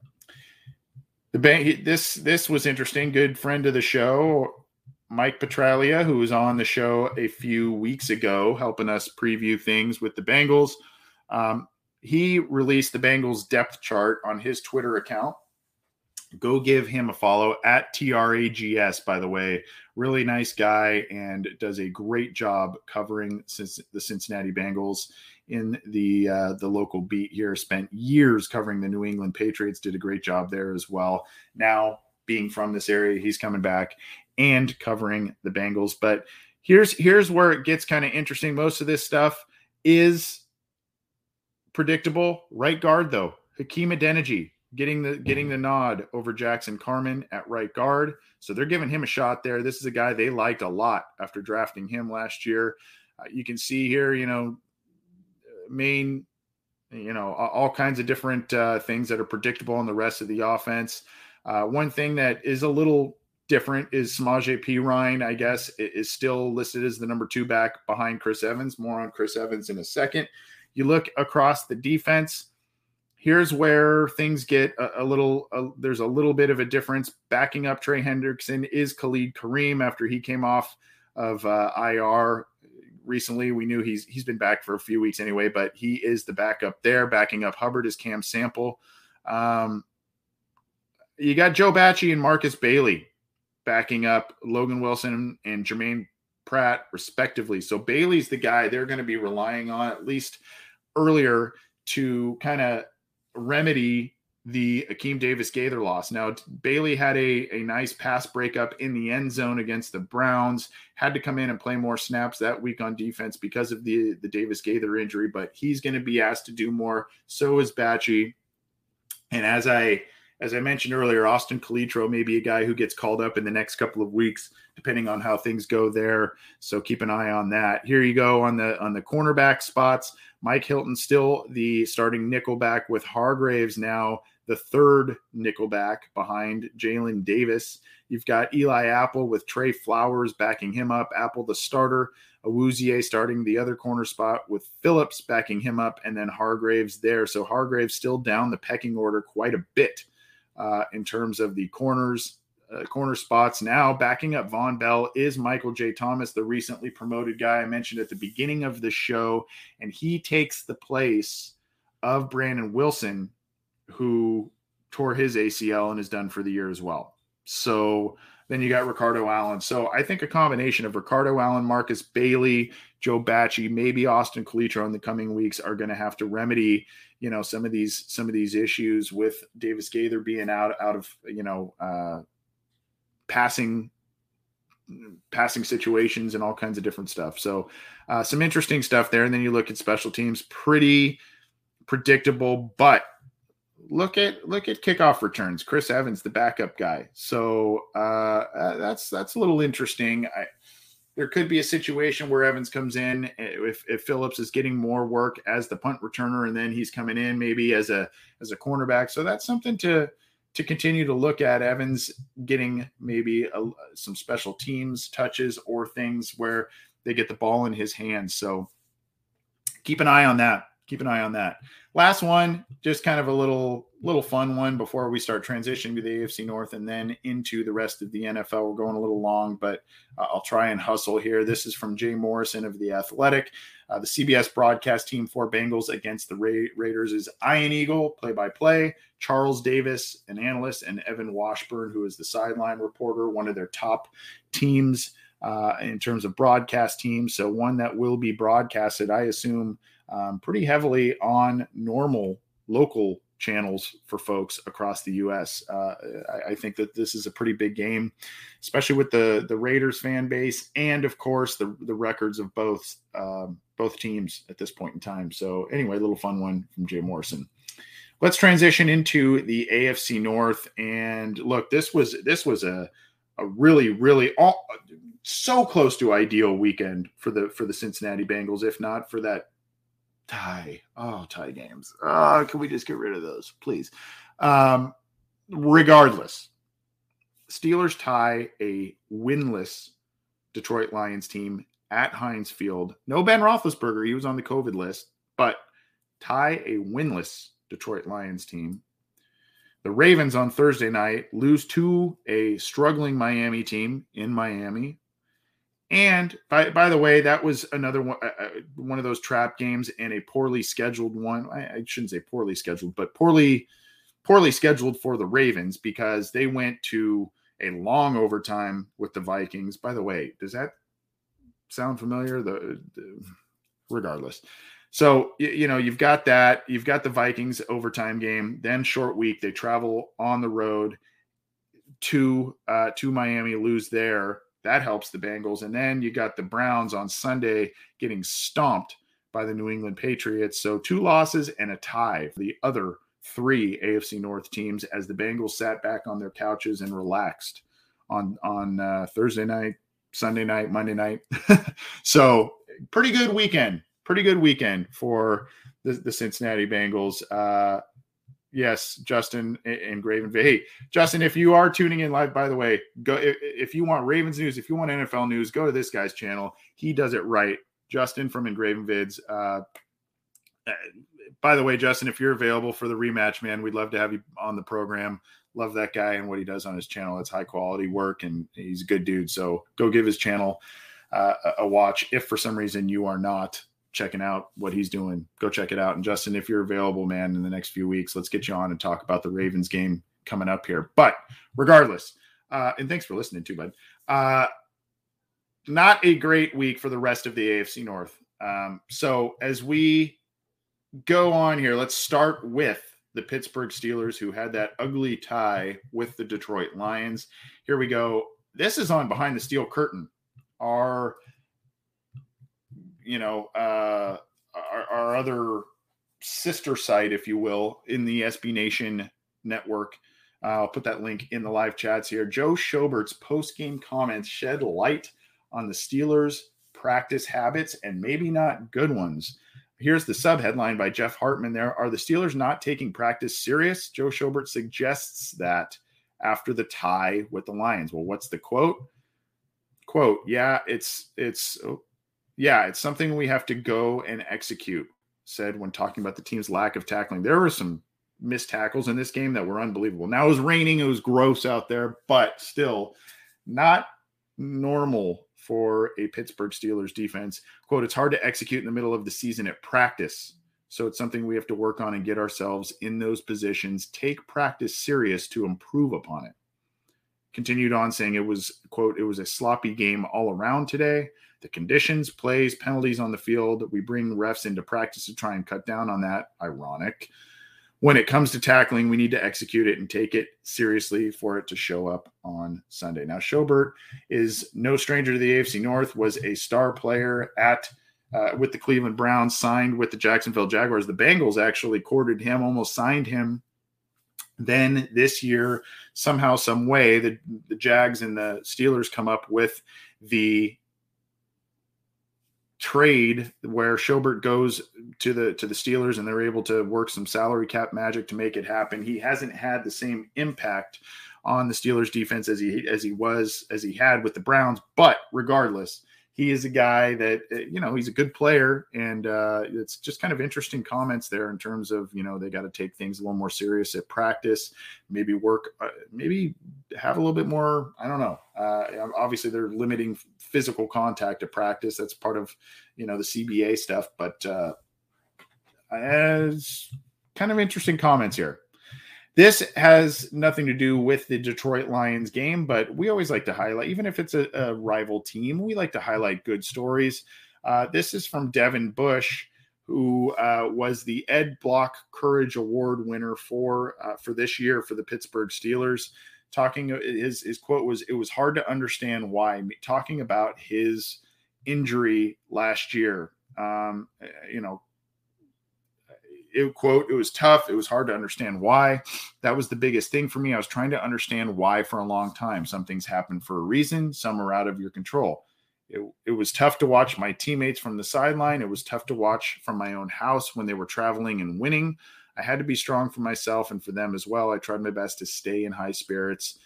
Speaker 1: The bank this this was interesting. Good friend of the show, Mike Petraglia, who was on the show a few weeks ago, helping us preview things with the Bengals. Um, he released the Bengals depth chart on his Twitter account. Go give him a follow at TRAGS, by the way. Really nice guy and does a great job covering since the Cincinnati Bengals in the uh, the local beat here. Spent years covering the New England Patriots. Did a great job there as well. Now being from this area, he's coming back and covering the Bengals. But here's here's where it gets kind of interesting. Most of this stuff is predictable. Right guard though, Hakeem Adeniji getting the getting the nod over Jackson Carman at right guard. So they're giving him a shot there. This is a guy they liked a lot after drafting him last year. Uh, you can see here, you know, main, you know, all kinds of different uh, things that are predictable in the rest of the offense. Uh, one thing that is a little different is Samaje Perine. I guess, is still listed as the number two back behind Chris Evans. More on Chris Evans in a second. You look across the defense. Here's where things get a, a little. there's a little bit of a difference. Backing up Trey Hendrickson is Khalid Kareem after he came off of uh, IR recently. We knew he's he's been back for a few weeks anyway, but he is the backup there. Backing up Hubbard is Cam Sample. Um, you got Joe Bachie and Markus Bailey backing up Logan Wilson and Germaine Pratt, respectively. So Bailey's the guy they're going to be relying on at least earlier to kind of remedy the Akeem Davis Gaither loss. Now, Bailey had a, a nice pass breakup in the end zone against the Browns, had to come in and play more snaps that week on defense because of the, the Davis Gaither injury, but he's going to be asked to do more. So is Bachie. And as I as I mentioned earlier, Austin Calitro may be a guy who gets called up in the next couple of weeks, depending on how things go there. So keep an eye on that. Here you go on the on the cornerback spots. Mike Hilton still the starting nickelback with Hargreaves now the third nickelback behind Jalen Davis. You've got Eli Apple with Tre Flowers backing him up. Apple, the starter. Awuzie starting the other corner spot with Phillips backing him up, and then Hargreaves there. So Hargreaves still down the pecking order quite a bit uh, in terms of the corners. Uh, corner spots now backing up Vonn Bell is Michael J. Thomas, the recently promoted guy I mentioned at the beginning of the show, and he takes the place of Brandon Wilson, who tore his ACL and is done for the year as well. So then you got Ricardo Allen. So I think a combination of Ricardo Allen, Markus Bailey, Joe Bachie, maybe Austin Calitro in the coming weeks are going to have to remedy, you know, some of these some of these issues with Davis Gaither being out out of you know uh, passing passing situations and all kinds of different stuff. So uh, some interesting stuff there. And then you look at special teams, pretty predictable, but look at look at kickoff returns. Chris Evans, the backup guy. So uh, uh, that's that's a little interesting. I, there could be a situation where Evans comes in eh, if, if Phillips is getting more work as the punt returner, and then he's coming in maybe as a as a cornerback. So that's something to to continue to look at. Evans getting maybe a, some special teams touches or things where they get the ball in his hands. So keep an eye on that keep an eye on that. Last one, just kind of a little little fun one before we start transitioning to the AFC North and then into the rest of the NFL. We're going a little long, but uh, I'll try and hustle here. This is from Jay Morrison of the Athletic. Uh, the CBS broadcast team for Bengals against the Ra- Raiders is Ian Eagle, play by play, Charles Davis, an analyst, and Evan Washburn, who is the sideline reporter, one of their top teams uh, in terms of broadcast teams. So, one that will be broadcasted, I assume, um, pretty heavily on normal local channels for folks across the U.S. Uh, I, I, think that this is a pretty big game, especially with the the Raiders fan base and of course the the records of both um, both teams at this point in time. So anyway, a little fun one from Jay Morrison. Let's transition into the AFC North and look. This was this was a a really really all, so close to ideal weekend for the for the Cincinnati Bengals, if not for that tie. Oh, tie games. Oh, can we just get rid of those, please? Um, regardless, Steelers tie a winless Detroit Lions team at Heinz Field. No Ben Roethlisberger, he was on the COVID list, but tie a winless Detroit Lions team. The Ravens on Thursday night lose to a struggling Miami team in Miami, and by by the way, that was another one uh, uh, one of those trap games and a poorly scheduled one. I, I, shouldn't say poorly scheduled, but poorly poorly scheduled for the Ravens because they went to a long overtime with the Vikings. By the way, does that sound familiar? The, the regardless. So you, you know you've got that. You've got the Vikings overtime game. Then short week. They travel on the road to uh, to Miami, lose there that helps the Bengals. And then you got the Browns on Sunday getting stomped by the New England Patriots. So two losses and a tie for the other three AFC North teams as the Bengals sat back on their couches and relaxed on on uh, Thursday night, Sunday night, Monday night. so pretty good weekend. Pretty good weekend for the, the Cincinnati Bengals. Uh, Yes, Justin and Graven. Hey, Justin, if you are tuning in live, by the way, go if you want Ravens news, if you want NFL news, go to this guy's channel. He does it right. Justin from Engraven Vids. Uh, uh, by the way, Justin, if you're available for the rematch, man, we'd love to have you on the program. Love that guy and what he does on his channel. It's high quality work, and he's a good dude. So go give his channel uh, a watch. If for some reason you are not checking out what he's doing, go check it out. And Justin, if you're available, man, in the next few weeks, let's get you on and talk about the Ravens game coming up here. But regardless, uh, and thanks for listening too, bud. Uh, not a great week for the rest of the AFC North. Um, so as we go on here, let's start with the Pittsburgh Steelers, who had that ugly tie with the Detroit Lions. Here we go. This is on Behind the Steel Curtain, our you know, uh, our, our other sister site, if you will, in the SB Nation network. Uh, I'll put that link in the live chats here. Joe Schobert's post game comments shed light on the Steelers' practice habits and maybe not good ones. here's the sub headline by Jeff Hartman there. Are the Steelers not taking practice serious? Joe Schobert suggests that after the tie with the Lions. Well, what's the quote? Quote, yeah, it's it's oh, yeah, it's something we have to go and execute, said when talking about the team's lack of tackling. There were some missed tackles in this game that were unbelievable. Now it was raining, it was gross out there, but still not normal for a Pittsburgh Steelers defense. Quote, it's hard to execute in the middle of the season at practice. So it's something we have to work on and get ourselves in those positions, take practice serious to improve upon it. Continued on saying it was, quote, it was a sloppy game all around today. The conditions, plays, penalties on the field, we bring refs into practice to try and cut down on that. Ironic when it comes to tackling, we need to execute it and take it seriously for it to show up on Sunday. Now, Schobert is no stranger to the AFC North, was a star player at uh, with the Cleveland Browns, signed with the Jacksonville Jaguars. The Bengals actually courted him, almost signed him. Then this year, somehow, some way, the, the Jags and the Steelers come up with the trade where Schobert goes to the to the Steelers and they're able to work some salary cap magic to make it happen. He hasn't had the same impact on the Steelers defense as he as he was as he had with the Browns, but regardless, he is a guy that you know he's a good player, and uh, it's just kind of interesting comments there in terms of you know they got to take things a little more serious at practice, maybe work, uh, maybe have a little bit more. I don't know. Uh, obviously, they're limiting physical contact at practice. That's part of you know the CBA stuff, but uh, as kind of interesting comments here. This has nothing to do with the Detroit Lions game, but we always like to highlight, even if it's a, a rival team, we like to highlight good stories. Uh, this is from Devin Bush, who uh, was the Ed Block Courage Award winner for uh, for this year for the Pittsburgh Steelers. Talking uh, his his quote was, "It was hard to understand why." Talking about his injury last year, um, eh, eh, you know, it quote it was tough. It was hard to understand why. That was the biggest thing for me. I was trying to understand why for a long time. Some things happen for a reason. Some are out of your control. It, it was tough to watch my teammates from the sideline. It was tough to watch from my own house when they were traveling and winning i had to be strong for myself and for them as well i tried my best to stay in high spirits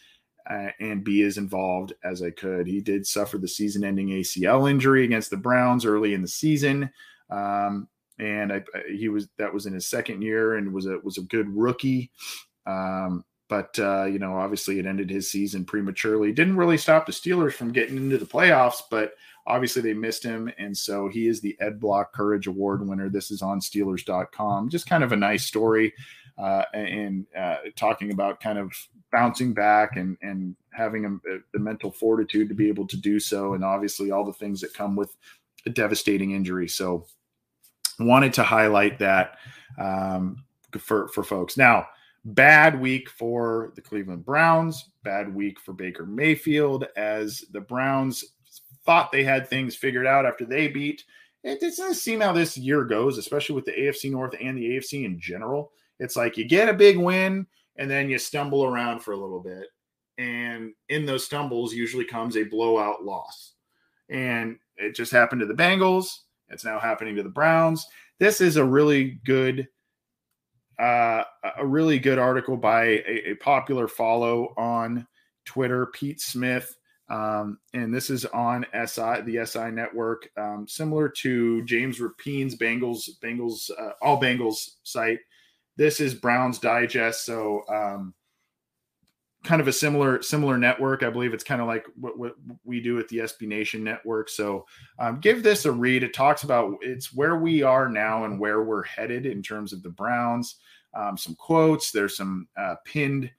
Speaker 1: uh, and be as involved as i could he did suffer the season ending acl injury against the browns early in the season um, and I, he was that was in his second year and was a was a good rookie. Um, but uh, you know, obviously, it ended his season prematurely. Didn't really stop the Steelers from getting into the playoffs, but obviously they missed him, and so he is the Ed Block Courage Award winner. This is on Steelers.com. Just kind of a nice story, uh, and uh, talking about kind of bouncing back and and having a, the mental fortitude to be able to do so, and obviously all the things that come with a devastating injury. So wanted to highlight that um, for for folks. Now, bad week for the Cleveland Browns. Bad week for Baker Mayfield as the Browns thought they had things figured out after they beat. It doesn't seem how this year goes, especially with the AFC North and the AFC in general. It's like you get a big win and then you stumble around for a little bit. And in those stumbles usually comes a blowout loss. And it just happened to the Bengals. It's now happening to the Browns. This is a really good, uh, a really good article by a, a popular follow on Twitter, Pete Smith. Um, and this is on SI, the SI network, um, similar to James Rapien's Bengals, Bengals, uh, all Bengals site. This is Browns Digest. So, um, kind of a similar similar network. I believe it's kind of like what, what we do at the SB Nation network. So um, give this a read. It talks about it's where we are now and where we're headed in terms of the Browns. Um, some quotes. There's some uh, pinned,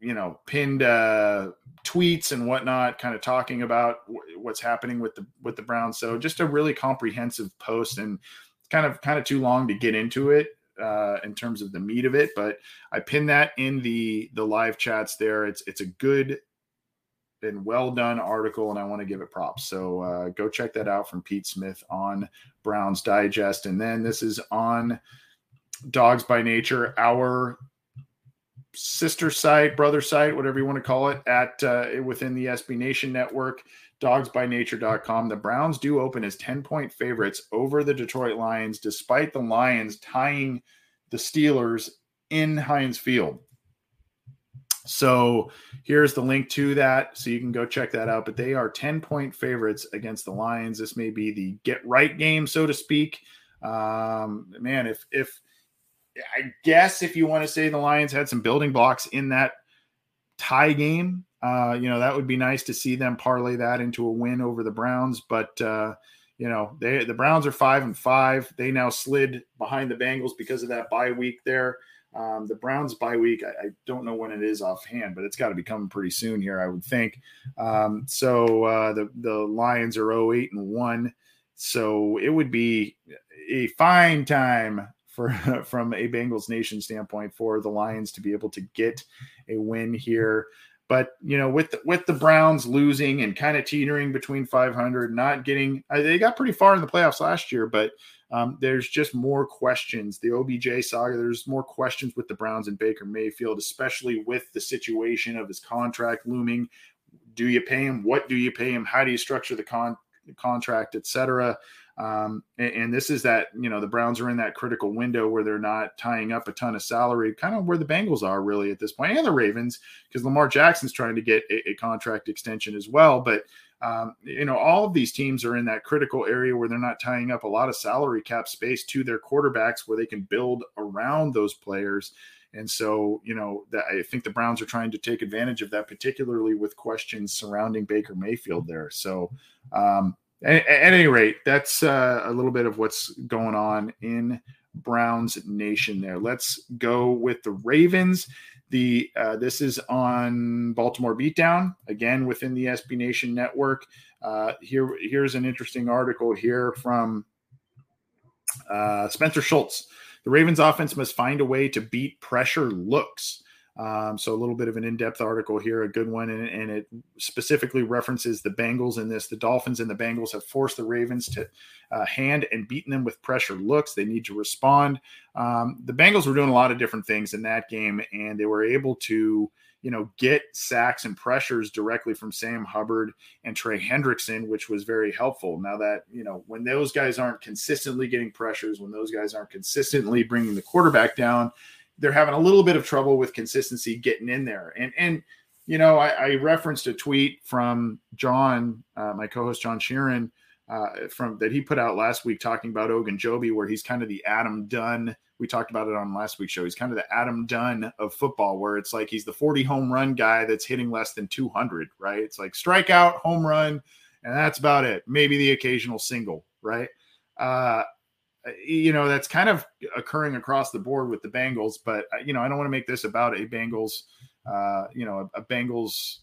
Speaker 1: you know, pinned uh, tweets and whatnot, kind of talking about w- what's happening with the with the Browns. So just a really comprehensive post and kind of kind of too long to get into it uh, in terms of the meat of it, but I pin that in the the live chats there. It's it's a good and well done article, and I want to give it props. So uh, go check that out from Pete Smith on Browns Digest, and then this is on Dawgs by Nature, our sister site, brother site, whatever you want to call it, at uh, within the SB Nation network, dawgsbynature.com. The Browns do open as 10 point favorites over the Detroit Lions, despite the Lions tying the Steelers in Heinz Field. So here's the link to that. So you can go check that out. But they are 10 point favorites against the Lions. This may be the get right game, so to speak. Um, man, if, if, I guess if you want to say the Lions had some building blocks in that tie game, uh, you know, that would be nice to see them parlay that into a win over the Browns. But, uh, you know, they the Browns are five and five. They now slid behind the Bengals because of that bye week there. Um, the Browns bye week, I, I, don't know when it is offhand, but it's got to be coming pretty soon here, I would think. Um, so uh, the the Lions are 08 and one, so it would be a fine time for from a Bengals Nation standpoint for the Lions to be able to get a win here. But you know, with the, with the Browns losing and kind of teetering between 500, not getting, uh, they got pretty far in the playoffs last year, but um, there's just more questions. The OBJ saga, there's more questions with the Browns and Baker Mayfield, especially with the situation of his contract looming. Do you pay him? What do you pay him? How do you structure the con- contract, etc. Um, and, and, this is that, you know, the Browns are in that critical window where they're not tying up a ton of salary, kind of where the Bengals are really at this point, and the Ravens, because Lamar Jackson's trying to get a, a contract extension as well. But um, you know, all of these teams are in that critical area where they're not tying up a lot of salary cap space to their quarterbacks where they can build around those players. And so, you know, that I think the Browns are trying to take advantage of that, particularly with questions surrounding Baker Mayfield there. So, um, at, any rate, that's uh, a little bit of what's going on in Browns Nation there. Let's go with the Ravens. The uh, this is on Baltimore Beatdown again within the SB Nation network. Uh, here here's an interesting article here from uh, Spencer Schultz. The Ravens offense must find a way to beat pressure looks. Um, so a little bit of an in-depth article here, a good one, and, and, it specifically references the Bengals in this. The Dolphins and the Bengals have forced the Ravens to uh, hand and beaten them with pressure looks. They need to respond. Um, the Bengals were doing a lot of different things in that game, and they were able to, you know, get sacks and pressures directly from Sam Hubbard and Trey Hendrickson, which was very helpful. Now that you know, when those guys aren't consistently getting pressures, when those guys aren't consistently bringing the quarterback down they're having a little bit of trouble with consistency getting in there. And and you know, I, I referenced a tweet from John, uh, my co-host John Sheeran, uh, from that he put out last week talking about Ogunjobi, where he's kind of the Adam Dunn. We talked about it on last week's show. He's kind of the Adam Dunn of football, where it's like he's the 40 home run guy that's hitting less than 200, right? It's like strikeout, home run, and that's about it. Maybe the occasional single, right? Uh, you know that's kind of occurring across the board with the Bengals. But uh, you know, I don't want to make this about a Bengals, uh, you know, a, a, Bengals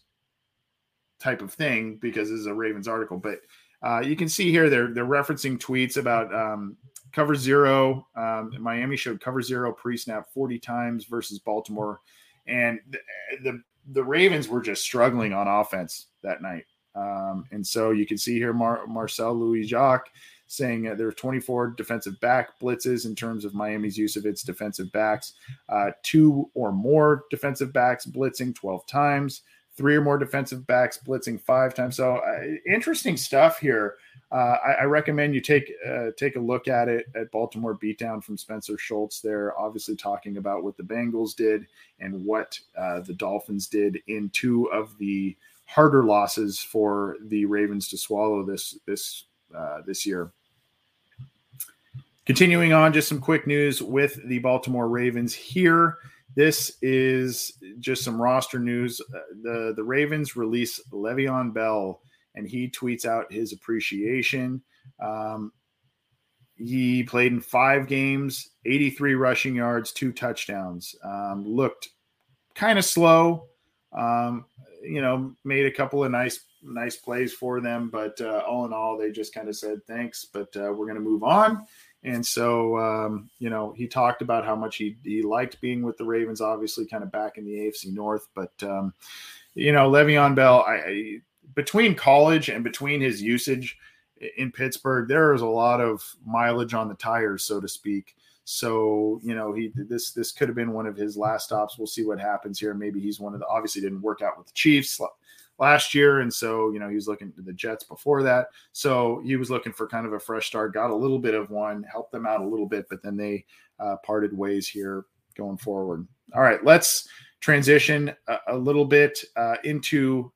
Speaker 1: type of thing because this is a Ravens article. But uh, you can see here they're they're referencing tweets about um, cover zero. Um, Miami showed cover zero pre snap forty times versus Baltimore, and the, the the Ravens were just struggling on offense that night. Um, and so you can see here Mar- Marcel Louis Jacques saying uh, there are 24 defensive back blitzes in terms of Miami's use of its defensive backs, uh, two or more defensive backs blitzing 12 times, three or more defensive backs blitzing five times. So uh, interesting stuff here. Uh, I, I, recommend you take uh, take a look at it at Baltimore Beatdown from Spencer Schultz. They're obviously talking about what the Bengals did and what uh, the Dolphins did in two of the harder losses for the Ravens to swallow this this uh, this year. Continuing on, just some quick news with the Baltimore Ravens here. This is just some roster news. Uh, the the Ravens release Le'Veon Bell, and he tweets out his appreciation. Um, he played in five games, 83 rushing yards, two touchdowns. Um, looked kind of slow. Um, you know, made a couple of nice nice plays for them. But uh, all in all, they just kind of said thanks, but uh, we're going to move on. And so, um, you know, he talked about how much he, he liked being with the Ravens, obviously, kind of back in the AFC North. But, um, you know, Le'Veon Bell, I, I, between college and between his usage in Pittsburgh, there is a lot of mileage on the tires, so to speak. So you know he this this could have been one of his last stops. We'll see what happens here. Maybe he's one of the obviously didn't work out with the Chiefs last year, and so you know he was looking to the Jets before that. So he was looking for kind of a fresh start. Got a little bit of one, helped them out a little bit, but then they uh, parted ways here going forward. All right, let's transition a, a little bit uh, into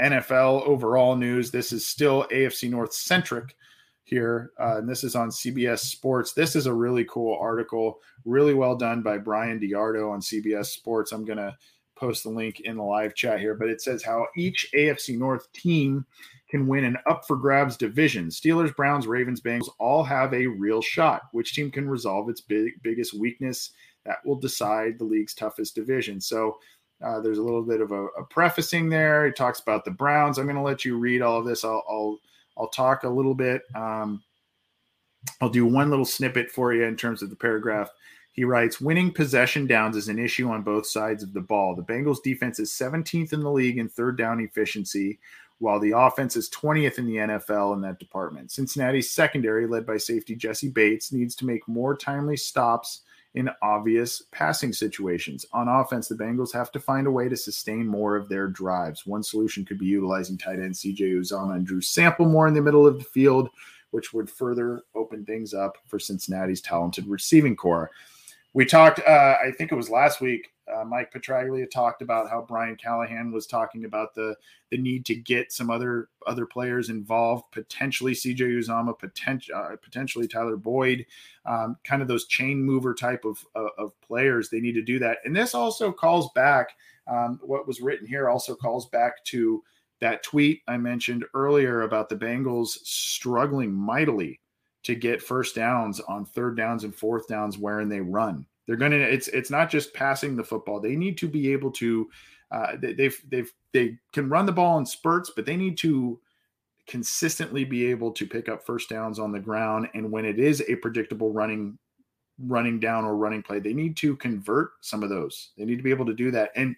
Speaker 1: NFL overall news. This is still AFC North centric here, uh, and this is on CBS Sports. This is a really cool article, really well done by Bryan DeArdo on CBS Sports. I'm going to post the link in the live chat here, but it says how each AFC North team can win an up for grabs division. Steelers, Browns, Ravens, Bengals all have a real shot. Which team can resolve its big, biggest weakness? That will decide the league's toughest division. So uh, there's a little bit of a, a, prefacing there. It talks about the Browns. I'm going to let you read all of this. I'll I'll, I'll talk a little bit. Um, I'll do one little snippet for you in terms of the paragraph. He writes, winning possession downs is an issue on both sides of the ball. The Bengals defense is 17th in the league in third down efficiency, while the offense is 20th in the NFL in that department. Cincinnati's secondary, led by safety Jessie Bates, needs to make more timely stops in obvious passing situations. On offense, the Bengals have to find a way to sustain more of their drives. One solution could be utilizing tight end CJ Uzomah and Drew Sample more in the middle of the field, which would further open things up for Cincinnati's talented receiving corps. We talked, uh, I think it was last week, uh, Mike Petraglia talked about how Brian Callahan was talking about the the need to get some other other players involved, potentially CJ Uzomah, potential uh, potentially Tyler Boyd, um, kind of those chain mover type of, of, of players. They need to do that, and this also calls back. Um, what was written here also calls back to that tweet I mentioned earlier about the Bengals struggling mightily to get first downs on third downs and fourth downs wherein they run. They're going to. It's it's not just passing the football. They need to be able to. Uh, they, they've they've they can run the ball in spurts, but they need to consistently be able to pick up first downs on the ground. And when it is a predictable running running down or running play, they need to convert some of those. They need to be able to do that. And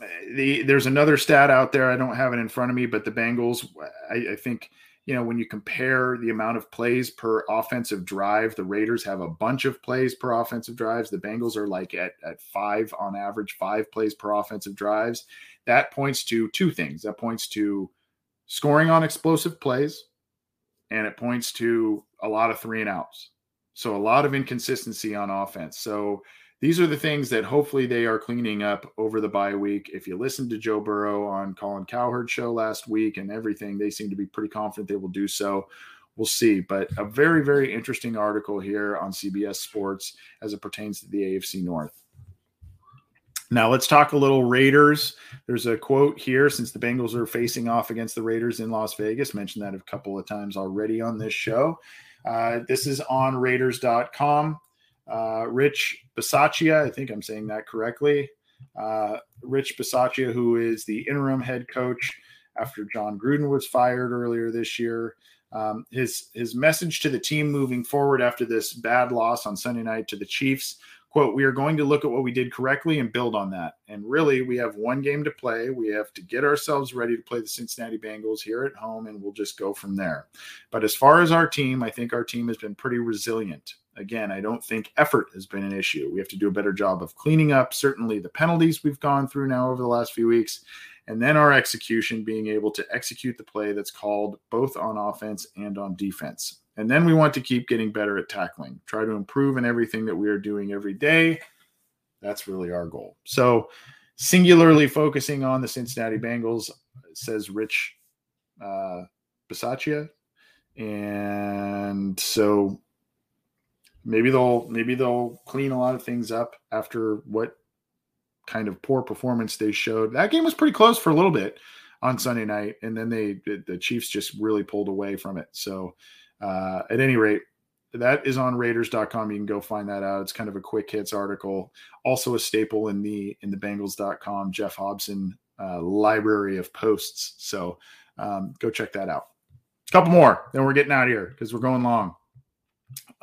Speaker 1: uh, the, there's another stat out there. I don't have it in front of me, but the Bengals, I, I think you know, when you compare the amount of plays per offensive drive, the Raiders have a bunch of plays per offensive drives. The Bengals are like at, at five on average, five plays per offensive drives. That points to two things. That points to scoring on explosive plays, and it points to a lot of three and outs. So a lot of inconsistency on offense. So these are the things that hopefully they are cleaning up over the bye week. If you listened to Joe Burrow on Colin Cowherd show last week and everything, they seem to be pretty confident they will do so. We'll see. But a very, very interesting article here on CBS Sports as it pertains to the AFC North. Now let's talk a little Raiders. There's a quote here since the Bengals are facing off against the Raiders in Las Vegas. Mentioned that a couple of times already on this show. Uh, this is on Raiders.com. Uh, Rich Bisaccia, I think I'm saying that correctly. Uh, Rich Bisaccia, who is the interim head coach after Jon Gruden was fired earlier this year. Um, his his message to the team moving forward after this bad loss on Sunday night to the Chiefs quote we are going to look at what we did correctly and build on that and really we have one game to play we have to get ourselves ready to play the cincinnati bengals here at home and we'll just go from there but as far as our team i think our team has been pretty resilient Again, I don't think effort has been an issue. We have to do a better job of cleaning up certainly the penalties we've gone through now over the last few weeks, and then our execution being able to execute the play that's called both on offense and on defense. And then we want to keep getting better at tackling, try to improve in everything that we are doing every day. That's really our goal. So, singularly focusing on the Cincinnati Bengals, says Rich uh, Bisaccia. And so maybe they'll maybe they'll clean a lot of things up after what kind of poor performance they showed. That game was pretty close for a little bit on Sunday night, and then they the Chiefs just really pulled away from it. So uh, at any rate, that is on Raiders.com. You can go find that out. It's kind of a quick hits article, also a staple in the in the Bengals.com Geoff Hobson uh, library of posts. So um, go check that out. A couple more, then we're getting out here because we're going long.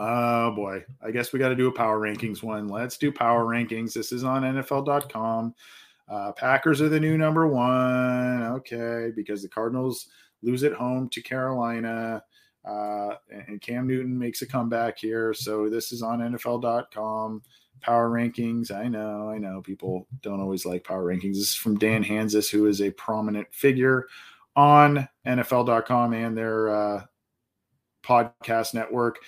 Speaker 1: Oh boy, I guess we got to do a power rankings one. Let's do power rankings. This is on NFL.com. Uh, Packers are the new number one. Okay, because the Cardinals lose at home to Carolina. Uh, and Cam Newton makes a comeback here. So this is on NFL.com. Power rankings. I know, I know people don't always like power rankings. This is from Dan Hanzus, who is a prominent figure on NFL.com and their uh, podcast network.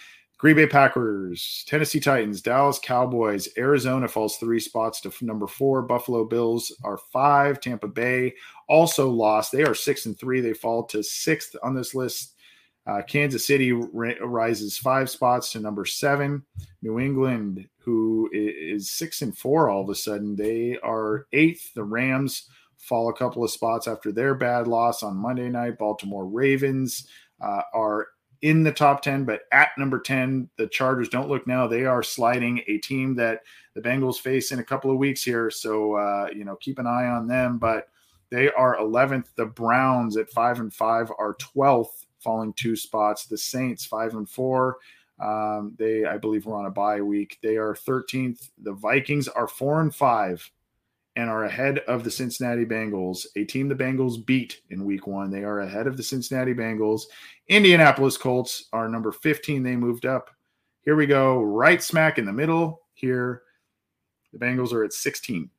Speaker 1: Green Bay Packers, Tennessee Titans, Dallas Cowboys, Arizona falls three spots to number four. Buffalo Bills are five. Tampa Bay also lost. They are six and three. They fall to sixth on this list. Uh, Kansas City rises five spots to number seven. New England, who is six and four all of a sudden, they are eighth. The Rams fall a couple of spots after their bad loss on Monday night. Baltimore Ravens uh, are in the top 10, but at number 10, the Chargers don't look now. They are sliding a team that the Bengals face in a couple of weeks here. So, uh, you know, keep an eye on them. But they are 11th. The Browns at 5 and 5 are 12th, falling two spots. The Saints, 5 and 4. Um, they, I believe, were on a bye week. They are 13th. The Vikings are 4 and 5 and are ahead of the Cincinnati Bengals, a team the Bengals beat in week one. They are ahead of the Cincinnati Bengals. Indianapolis Colts are number 15. They moved up. Here we go, right smack in the middle here. The Bengals are at 16.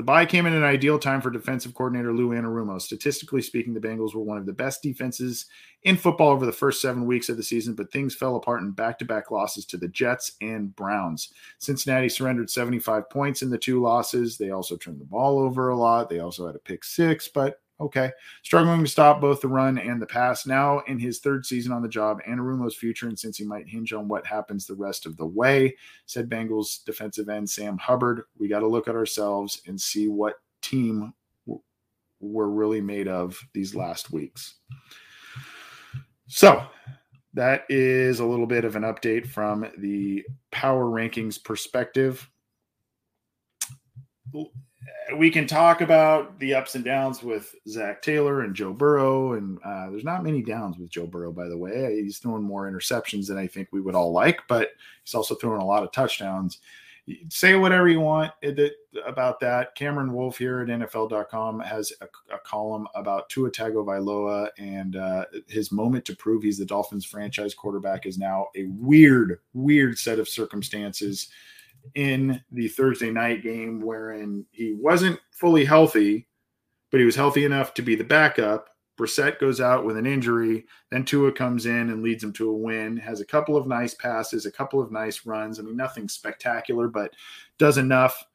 Speaker 1: The bye came in an ideal time for defensive coordinator Lou Anarumo. Statistically speaking, the Bengals were one of the best defenses in football over the first seven weeks of the season, but things fell apart in back to back losses to the Jets and Browns. Cincinnati surrendered 75 points in the two losses. They also turned the ball over a lot. They also had a pick six, but Okay. Struggling to stop both the run and the pass. Now in his third season on the job, Anarumo's future and since he might hinge on what happens the rest of the way, said Bengals defensive end Sam Hubbard. We got to look at ourselves and see what team we're really made of these last weeks. So that is a little bit of an update from the power rankings perspective we can talk about the ups and downs with Zac Taylor and Joe Burrow, and uh, there's not many downs with Joe Burrow, by the way. He's throwing more interceptions than I think we would all like, but he's also throwing a lot of touchdowns. Say whatever you want about that. Cameron Wolfe here at NFL.com has a, a column about Tua Tagovailoa and uh, his moment to prove he's the Dolphins franchise quarterback is now a weird, weird set of circumstances in the Thursday night game wherein he wasn't fully healthy, but he was healthy enough to be the backup. Brissett goes out with an injury. Then Tua comes in and leads him to a win. Has a couple of nice passes, a couple of nice runs. I mean, nothing spectacular, but does enough.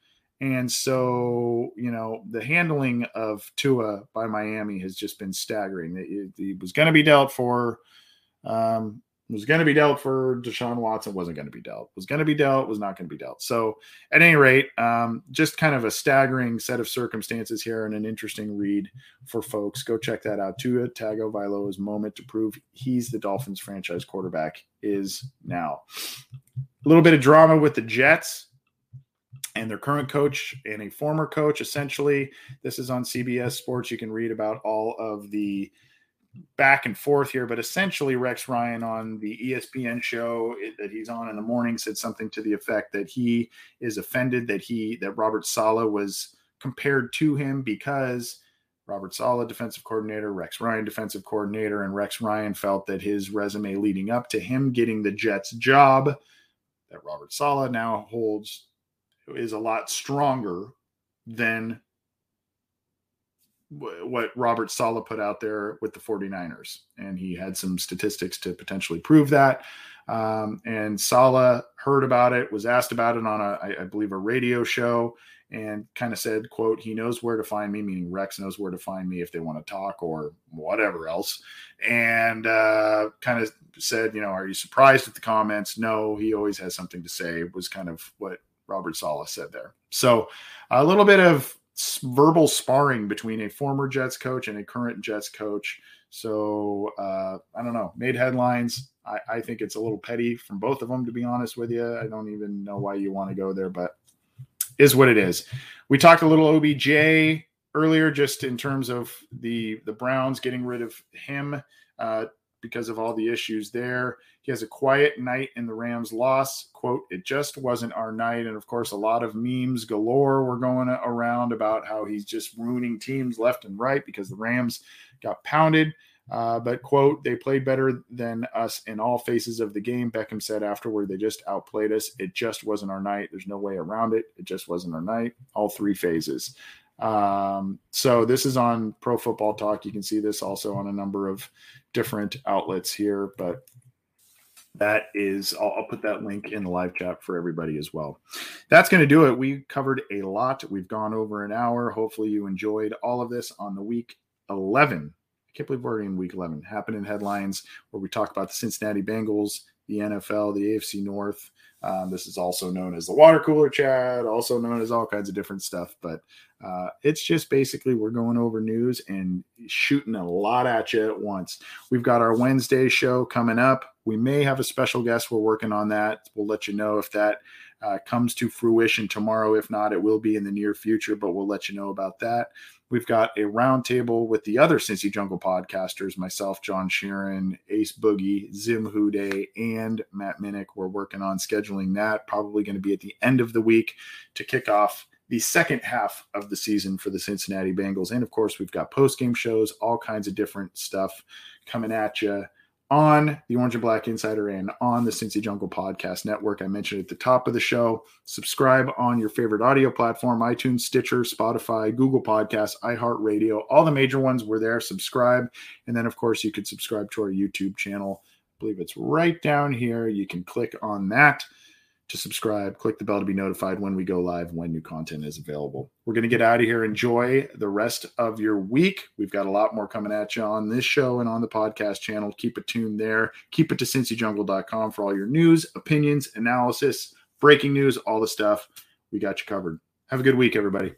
Speaker 1: And so, you know, the handling of Tua by Miami has just been staggering. It, was going to be dealt for. Um, was going to be dealt for Deshaun Watson, wasn't going to be dealt. Was going to be dealt, was not going to be dealt. So, at any rate, um, just kind of a staggering set of circumstances here and an interesting read for folks. Go check that out. Tua Tagovailoa's moment to prove he's the Dolphins franchise quarterback is now. A little bit of drama with the Jets and their current coach and a former coach. Essentially, this is on CBS Sports. You can read about all of the back and forth here, but essentially Rex Ryan on the ESPN show that he's on in the morning said something to the effect that he is offended that he that Robert Saleh was compared to him because Robert Saleh, defensive coordinator, Rex Ryan, defensive coordinator, and Rex Ryan felt that his resume leading up to him getting the Jets job that Robert Saleh now holds is a lot stronger than what Robert Saleh put out there with the 49ers. And he had some statistics to potentially prove that. Um, and Saleh heard about it, was asked about it on a, I, I believe, a radio show, and kind of said, "quote He knows where to find me," meaning Rex knows where to find me if they want to talk or whatever else. And uh, kind of said, "You know, are you surprised at the comments?" No, he always has something to say. Was kind of what Robert Saleh said there. So a little bit of verbal sparring between a former Jets coach and a current Jets coach. So uh, I don't know, made headlines. I, I, think it's a little petty from both of them, to be honest with you. I don't even know why you want to go there, but is what it is. We talked a little OBJ earlier, just in terms of the the Browns getting rid of him. Uh, because of all the issues there. He has a quiet night in the Rams loss. Quote, it just wasn't our night. And of course, a lot of memes galore were going around about how he's just ruining teams left and right because the Rams got pounded. Uh, but quote, they played better than us in all phases of the game. Beckham said afterward, they just outplayed us. It just wasn't our night. There's no way around it. It just wasn't our night. All three phases. Um, so this is on Pro Football Talk. You can see this also on a number of different outlets here, but that is I'll, I'll, put that link in the live chat for everybody as well that's going to do it we covered a lot we've gone over an hour hopefully you enjoyed all of this on the week 11 I can't believe we're already in week 11. Happening headlines where we talk about the Cincinnati Bengals, the NFL, the AFC North. Um, this is also known as the water cooler chat, also known as all kinds of different stuff. But uh, it's just basically we're going over news and shooting a lot at you at once. We've got our Wednesday show coming up. We may have a special guest. We're working on that. We'll let you know if that uh, comes to fruition tomorrow. If not, it will be in the near future, but we'll let you know about that. We've got a roundtable with the other Cincy Jungle podcasters, myself, John Sheeran, Ace Boogie, Zim Hude, and Matt Minich. We're working on scheduling that, probably going to be at the end of the week to kick off the second half of the season for the Cincinnati Bengals. And of course, we've got post game shows, all kinds of different stuff coming at you on the Orange and Black Insider and on the Cincy Jungle Podcast Network. I mentioned at the top of the show. Subscribe on your favorite audio platform iTunes, Stitcher, Spotify, Google Podcasts, iHeartRadio. All the major ones were there. Subscribe. And then, of course, you could subscribe to our YouTube channel. I believe it's right down here. You can click on that to subscribe. Click the bell to be notified when we go live, when new content is available. We're going to get out of here. Enjoy the rest of your week. We've got a lot more coming at you on this show and on the podcast channel. Keep it tuned there. Keep it to cincyjungle.com for all your news, opinions, analysis, breaking news, all the stuff. We got you covered. Have a good week, everybody.